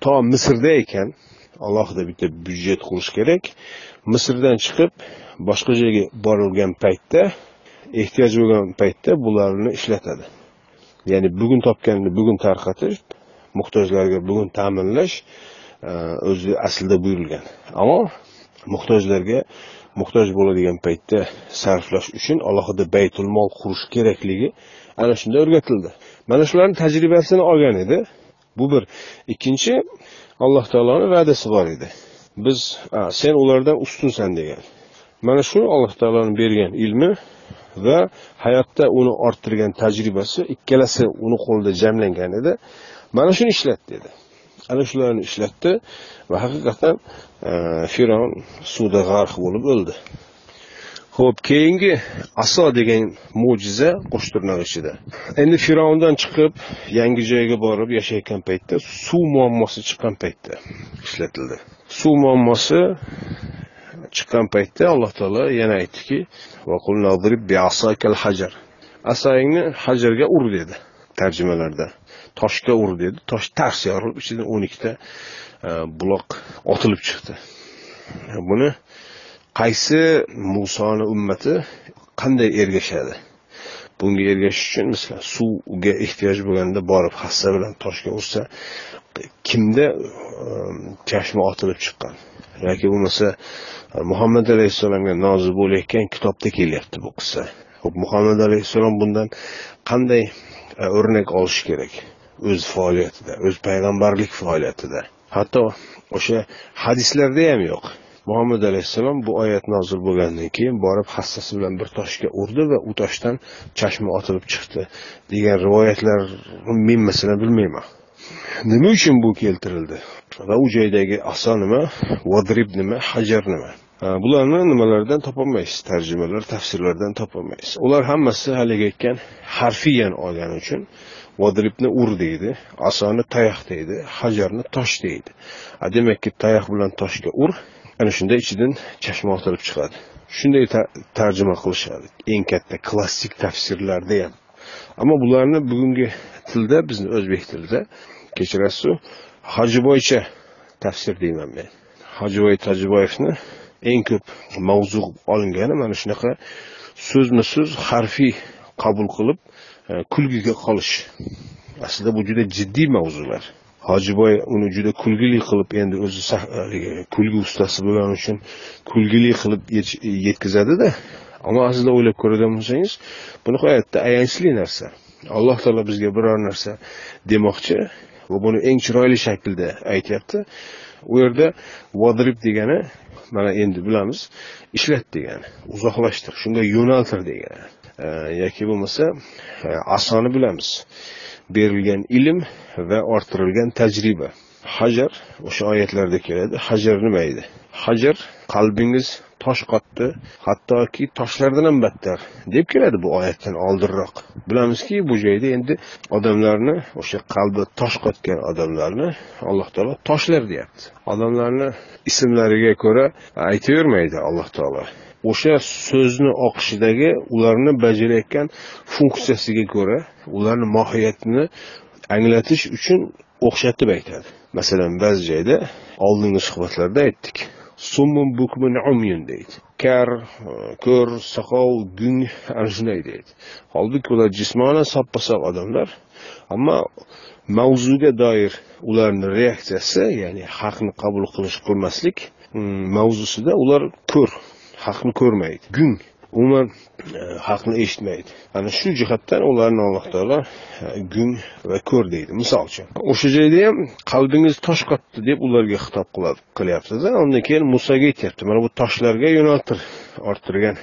to misrda ekan alohida bitta byudjet qurish kerak. Misrdan chiqib boshqa joyga borilgan paytda ehtiyoj bo'lgan paytda bularni ishlatadi. Ya'ni bugun topganini bugun tarqatish muhtojlarga bugun ta'minlash e, o'zi aslida buyurilgan. Ammo muhtojlarga muhtoj bo'ladigan paytda sarflash uchun alohida baytul mol qurish kerakligi ana shunda o'rgatildi. Mana shularni tajribasini olgan edi. Bu bir. Ikkinchi alloh taoloni va'dasi bor edi biz sen ulardan ustunsan degan mana shu alloh taoloni bergan ilmi va hayotda uni orttirgan tajribasi ikkalasi uni qo'lida jamlangan edi mana shuni ishlat dedi. Ana shularni ishlatdi va haqiqatdan e, fir'avn suvda g'arq bo'lib o'ldi ho'p keyingi aso degan mo'jiza qo'sh tirnoq ichida endi fir'avndan chiqib yangi joyga borib yashayotgan paytda suv muammosi chiqqan paytda ishlatildi. Suv muammosi chiqqan paytda alloh taolo yana aytdiki asayingni hajarga ur dedi tarjimalarda. Toshga ur dedi. Tosh tars yorilib ichidan o'n ikkita e, buloq otilib chiqdi. Buni qaysi musoni ummati qanday ergashadi? Bunga ergashish uchun masalan suvga ehtiyoj bo'lganda borib hassa bilan toshga ursa kimda um, chashma otilib chiqqan? Yoki bo'lmasa muhammad alayhissalomga nozil bo'layotgan kitobda kelyapti bu qissa. Ho'p muhammad alayhissalom bundan qanday e, o'rnak olish kerak? O'z faoliyatida o'z payg'ambarlik faoliyatida. Hatto o'sha hadislarda ham yo'q. Muhammad alayhissalom bu oyat nozil bo'lgandan keyin borib hassasi bilan bir toshga urdi va u toshdan chashma otilib chiqdi. Degan rivoyatlar men masalan bilmayman. Nima uchun bu keltirildi? Va u joydagi aso nima? Vadrib nima? Hajar nima? Bularni nimalardan topolmaysiz? Tarjimalar tafsirlardan topolmaysiz. Ular hammasi haligi aytgan harfiyan olgani uchun vodribni ur deydi asoni tayoq deydi hajarni tosh deydi. Demakki tayoq bilan toshga ur ana shunda ichidan chashma otilib chiqadi. Shunday tarjima qilishadi. Eng katta klassik tafsirlarda ham ammo bularni bugungi tilda bizni o'zbek tilida kechirasizu. Hojiboycha tafsir deyman men. Hojiboy tojiboyevni eng ko'p mavzu olingani mana shunaqa so'zma so'z harfiy qabul qilib e, kulgiga qolish. Aslida bu juda jiddiy mavzular. Hojiboy uni juda kulgili qilib endi o'zi e, kulgi ustasi bo'lgani uchun kulgili qilib yetkazadida ammo aslida o'ylab ko'radigan bo'lsangiz bu nihoyatda ayanchli narsa. Alloh taolo bizga biror narsa demoqchi va buni eng chiroyli shaklda aytyapti. U yerda vodrib degani mana endi bilamiz ishlat degani uzoqlashtir shunga yo'naltir degani e, yoki bo'lmasa e, asoni bilamiz. Berilgan ilm va orttirilgan tajriba. Hajar o'sha oyatlarda keladi. Hajar nima edi? Hajar qalbingiz tosh qotdi hattoki toshlardan ham battar deb keladi bu oyatdan oldinroq. Bilamizki bu joyda endi odamlarni o'sha qalbi tosh qotgan odamlarni alloh taolo toshlar deyapti. Odamlarni ismlariga ko'ra aytavermaydi alloh taolo. O'sha so'zni oqishidagi ularni bajarayotgan funksiyasiga ko'ra ularni mohiyatini anglatish uchun o'xshatib aytadi. Masalan ba'zi joyda oldingi suhbatlarda aytdik. Summun bukmun umyun deydi. Kar ko'r soqov gung ana shunday deydi. Holbuki ular jismonan soppa sog' odamlar. Ammo mavzuga doir ularni reaksiyasi ya'ni haqni qabul qilish qilmaslik mm, mavzusida ular ko'r haqni ko'rmaydi. Gung umuman e, haqni eshitmaydi. Ana shu jihatdan ularni alloh taolo e, gung va ko'r deydi. Misol uchun o'sha joyda ham qalbingiz tosh qotdi deb ularga xitob qilyaptida undan keyin musoga aytyapti mana bu toshlarga yo'naltir orttirgan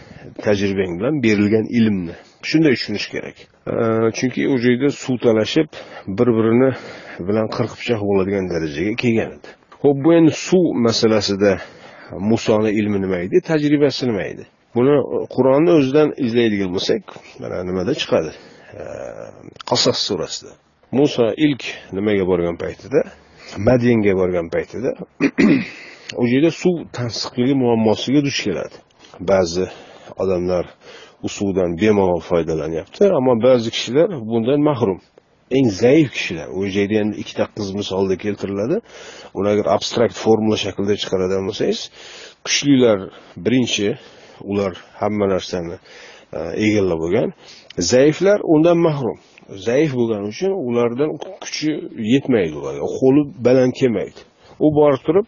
tajribang bilan berilgan ilmni. Shunday tushunish kerak. E, chunki u joyda suv talashib bir birini bilan qirq pichoq bo'ladigan darajaga kelgan edi. Ho'p bu endi suv masalasida musoni ilmi nima edi tajribasi nima edi? Buni e, qur'onni o'zidan izlaydigan bo'lsak mana nimada chiqadi? E, Qasos surasida. Muso ilk nimaga borgan paytida? Madinga borgan paytida. U yerda suv tansiqligi muammosiga duch keladi. Ba'zi odamlar u suvdan bemalol foydalanyapti ammo ba'zi kishilar bundan mahrum. Eng zaif kishilar. U joyda endi ikkita qiz misolida keltiriladi. Uni agar abstrakt formula shaklida chiqaradigan bo'lsangiz kuchlilar birinchi ular hamma narsani e, egallab bo'lgan. Zaiflar undan mahrum. Zaif bo'lgani uchun ulardan kuchi yetmaydi ularga. Qo'li baland kelmaydi. U borib turib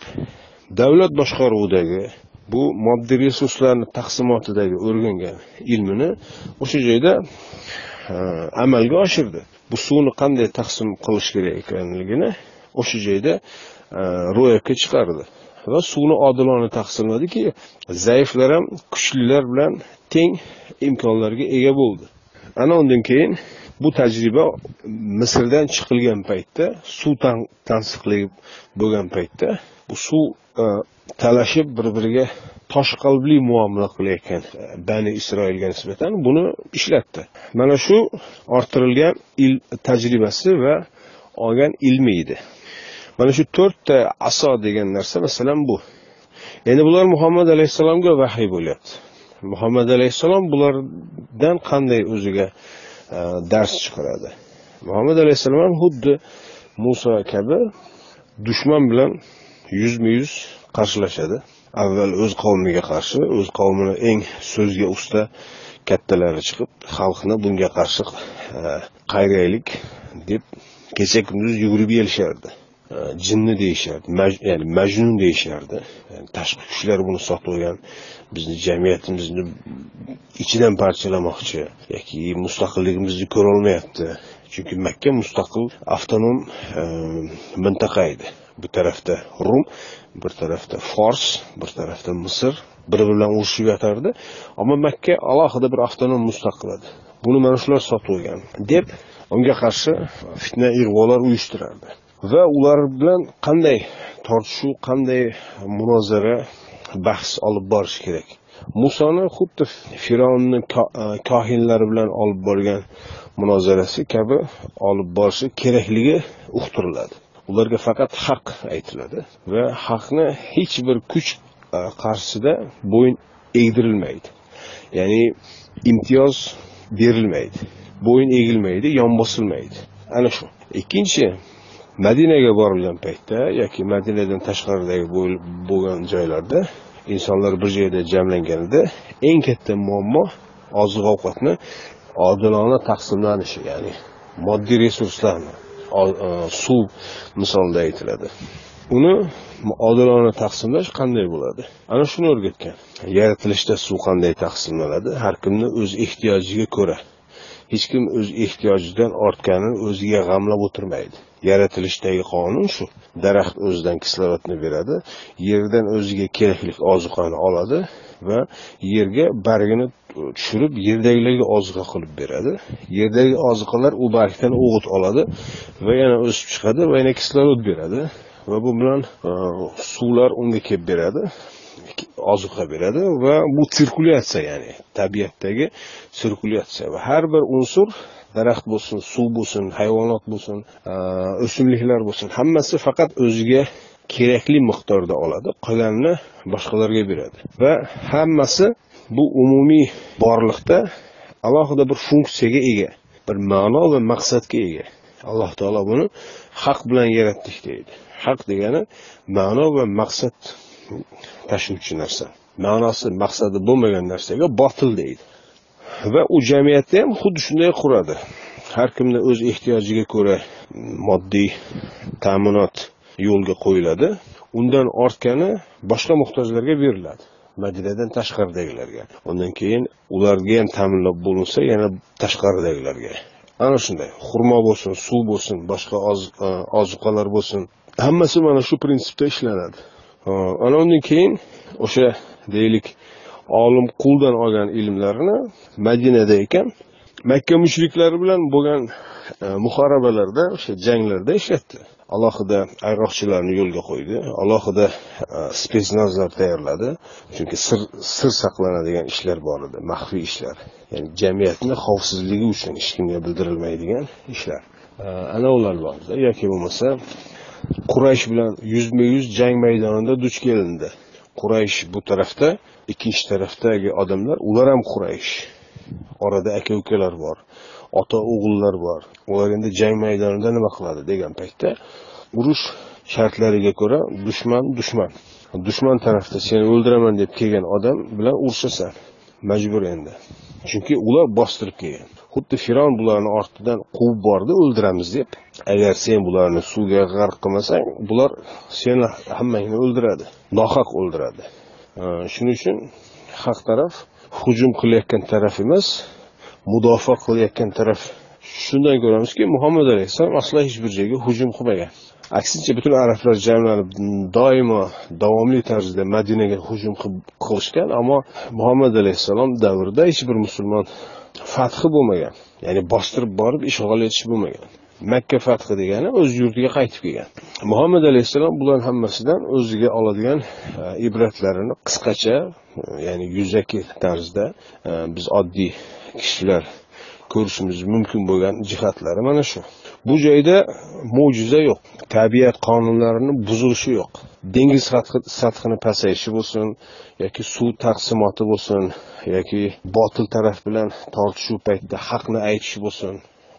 davlat boshqaruvidagi bu moddiy resurslarni taqsimotidagi o'rgangan ilmini o'sha joyda e, amalga oshirdi. Bu suvni qanday taqsim qilish kerak ekanligini o'sha joyda e, ro'yobga chiqardi. Va suvni odilona taqsimladiki zaiflar ham kuchlilar bilan teng imkonlarga ega bo'ldi. Ana undan keyin bu tajriba misrdan chiqilgan paytda suv tansiqligi bo'lgan paytda bu suv e, talashib bir biriga tosh qalbli muomala qilayotgan e, bani isroilga nisbatan buni ishlatdi. Mana shu orttirilgan il tajribasi va olgan ilmi edi. Mana shu to'rtta aso degan narsa masalan bu. Endi bular muhammad alayhissalomga vahiy bo'lyapti. Muhammad alayhissalom bulardan qanday o'ziga e, dars chiqaradi? Muhammad alayhissalom ham xuddi muso kabi dushman bilan yuzma yuz qarshilashadi. Avval o'z qavmiga qarshi o'z qavmini eng so'zga usta kattalari chiqib xalqni bunga qarshi e, qayraylik deb kecha kunduz yugurib kelishardi e, jinni deyishardi ya'ni majnun deyishardi. Yani tashqi kuchlar buni sotib olgan bizni jamiyatimizni ichidan parchalamoqchi yoki mustaqilligimizni ko'rolmayapti. Chunki makka mustaqil avtonom mintaqa edi. Bu tarafda rum bir tarafda fors bir tarafda misr. Bir biri bilan urushib yotardi ammo makka alohida bir avtonom mustaqil edi buni mana shular sotib olgan deb unga qarshi fitna ig'volar uyushtirardi. Va ular bilan qanday tortishuv qanday munozara bahs olib borish kerak? Musoni xuddi fir'avnni e, kohinlari bilan olib borgan munozarasi kabi olib borishi kerakligi uqtiriladi. Ularga faqat haq aytiladi va haqni hech bir kuch e, qarshisida bo'yin egdirilmaydi. Ya'ni imtiyoz berilmaydi bo'yin egilmaydi yon bosilmaydi. Ana shu. Ikkinchi madinaga borilgan paytda yoki madinadan tashqaridagi bo'lgan joylarda insonlar bir joyda jamlanganida eng katta muammo oziq ovqatni odilona taqsimlanishi ya'ni moddiy resurslarni E, suv misolida aytiladi. Uni odilona taqsimlash qanday bo'ladi? Ana shuni o'rgatgan. Yaratilishda suv qanday taqsimlanadi? Har kimni o'z ehtiyojiga ko'ra. Hech kim o'z ehtiyojidan ortganini o'ziga g'amlab o'tirmaydi. Yaratilishdagi qonun shu. Daraxt o'zidan kislorodni beradi yerdan o'ziga kerakli ozuqani oladi va yerga bargini tushirib yerdagilarga ozuqa qilib beradi. Yerdagi ozuqalar u bargdan o'g'it oladi va yana o'sib chiqadi va yana kislorod beradi. Va bu bilan e, suvlar unga kelib beradi ozuqa beradi va bu sirkulyatsiya ya'ni tabiatdagi sirkulyatsiya. Va har bir unsur daraxt bo'lsin suv bo'lsin hayvonot bo'lsin e, o'simliklar bo'lsin hammasi faqat o'ziga kerakli miqdorda oladi qolganini boshqalarga beradi. Va hammasi bu umumiy borliqda alohida bir funksiyaga ega bir ma'no va maqsadga ega. Alloh taolo buni haq bilan yaratdik deydi. Haq degani ma'no va maqsad tashuvchi narsa. Ma'nosi maqsadi bo'lmagan narsaga botil deydi. Va u jamiyatni ham xuddi shunday quradi. Har kimni o'z ehtiyojiga ko'ra moddiy ta'minot yo'lga qo'yiladi. Undan ortgani boshqa muhtojlarga beriladi. Madinadan tashqaridagilarga. Undan keyin ularga ham ta'minlab bo'linsa yana tashqaridagilarga. Ana shunday. Xurmo bo'lsin suv bo'lsin boshqa e, ozuqalar bo'lsin. Hammasi mana shu prinsipda ishlanadi. Ana undan keyin o'sha deylik olim quldan olgan ilmlarini madinada ekan. Makka mushriklari bilan bo'lgan e, muharabalarda o'sha janglarda ishlatdi. Alohida ayg'oqchilarni yo'lga qo'ydi. Alohida e, spetsnazlar tayyorladi. Chunki sir sir saqlanadigan ishlar bor edi maxfiy ishlar. Ya'ni jamiyatni xavfsizligi uchun hech kimga bildirilmaydigan ishlar. E, ana ular borda yoki bo'lmasa quraysh bilan yuzma yuz jang maydonida duch kelindi. Quraysh bu tarafda ikkinchi tarafdagi odamlar ular ham quraysh. Orada aka ukalar bor. Ota o'g'illar bor. Ular endi jang maydonida nima qiladi degan paytda urush shartlariga ko'ra dushman dushman. Dushman tarafda seni o'ldiraman deb kelgan odam bilan urushasan majbur endi. Chunki ular bostirib kelgan. Xuddi firon bularni ortidan quvib bordi o'ldiramiz deb. Agar sen bularni suvga g'arq qilmasang bular seni hammangni o'ldiradi nohaq o'ldiradi. Shuning uchun haq taraf hujum qilayotgan taraf emas. Mudofaa qilayotgan taraf shundan ko'ramizki muhammad alayhissalom aslo hech bir joyga hujum qilmagan. Aksincha butun arablar jamlanib doimo davomli tarzda madinaga hujum qilishgan ammo muhammad alayhissalom davrida hech bir musulmon fathi bo'lmagan. Ya'ni bostirib borib ishg'ol etish bo'lmagan. Makka fathi degani o'z yurtiga qaytib kelgan. Muhammad alayhissalom bularni hammasidan o'ziga oladigan e, ibratlarini qisqacha e, ya'ni yuzaki tarzda e, biz oddiy kishilar ko'rishimiz mumkin bo'lgan jihatlari mana shu. Bu joyda mo'jiza yo'q tabiat qonunlarini buzilishi yo'q. Dengiz sathini pasayishi bo'lsin yoki suv taqsimoti bo'lsin yoki botil taraf bilan tortishuv paytida haqni aytish bo'lsin.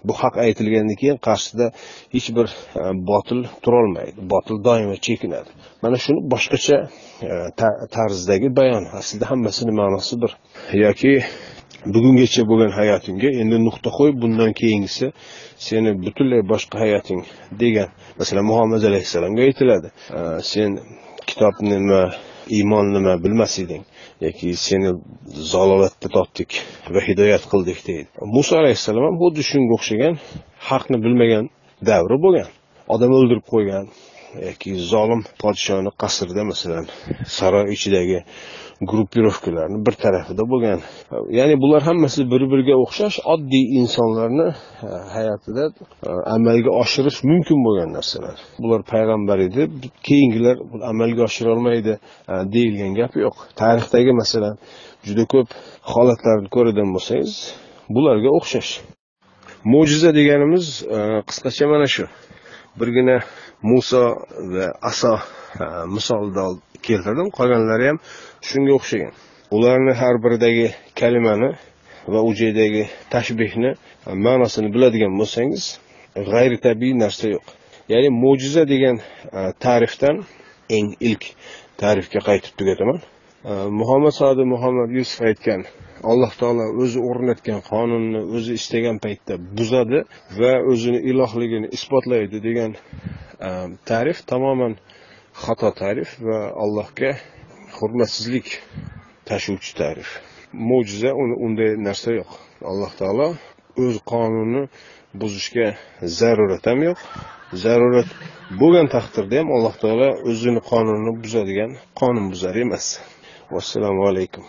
Bu haq aytilgandan keyin qarshisida hech bir e, botil turolmaydi botil doimo chekinadi. Mana shuni boshqacha e, tarzdagi bayon. Aslida hammasini ma'nosi bir. Yoki bugungacha bo'lgan hayotingga endi nuqta qo'yib bundan keyingisi seni butunlay boshqa hayoting degan masalan muhammad alayhissalomga aytiladi. Sen kitob nima iymon nima bilmas eding yoki seni zalolatda topdik va hidoyat qildik deydi. Muso alayhissalom ham xuddi shunga o'xshagan haqni bilmagan davri bo'lgan. Odam o'ldirib qo'ygan yoki zolim podshoni qasrida masalan saroy ichidagi gruppirovkalarni bir tarafida bo'lgan. Ya'ni bular hammasi bir biriga o'xshash oddiy insonlarni e, hayotida e, amalga oshirish mumkin bo'lgan narsalar. Bular payg'ambar edi keyingilar amalga oshira olmaydi e, deyilgan gap yo'q. Tarixdagi masalan juda ko'p holatlarni ko'radigan bo'lsangiz bularga o'xshash. Mo'jiza deganimiz qisqacha mana shu. Birgina muso va aso misolida keltirdim. Qolganlari ham shunga o'xshagan. Ularni har biridagi kalimani va u joydagi tashbehni e, ma'nosini biladigan bo'lsangiz g'ayritabiiy narsa yo'q. Ya'ni mo'jiza degan e, ta'rifdan eng ilk ta'rifga qaytib tugataman. E, muhammad sodi muhammad yusuf aytgan alloh taolo o'zi o'rnatgan qonunni o'zi istagan paytda buzadi va o'zini ilohligini isbotlaydi degan ta'rif tamoman xato ta'rif va allohga hurmatsizlik tashuvchi ta'rif. Mo'jiza unday narsa yo'q. Alloh taolo o'z qonunini buzishga zarurat ham yo'q. Zarurat bo'lgan taqdirda ham alloh taolo o'zini qonunini buzadigan qonunbuzar emas. Vassalomu alaykum.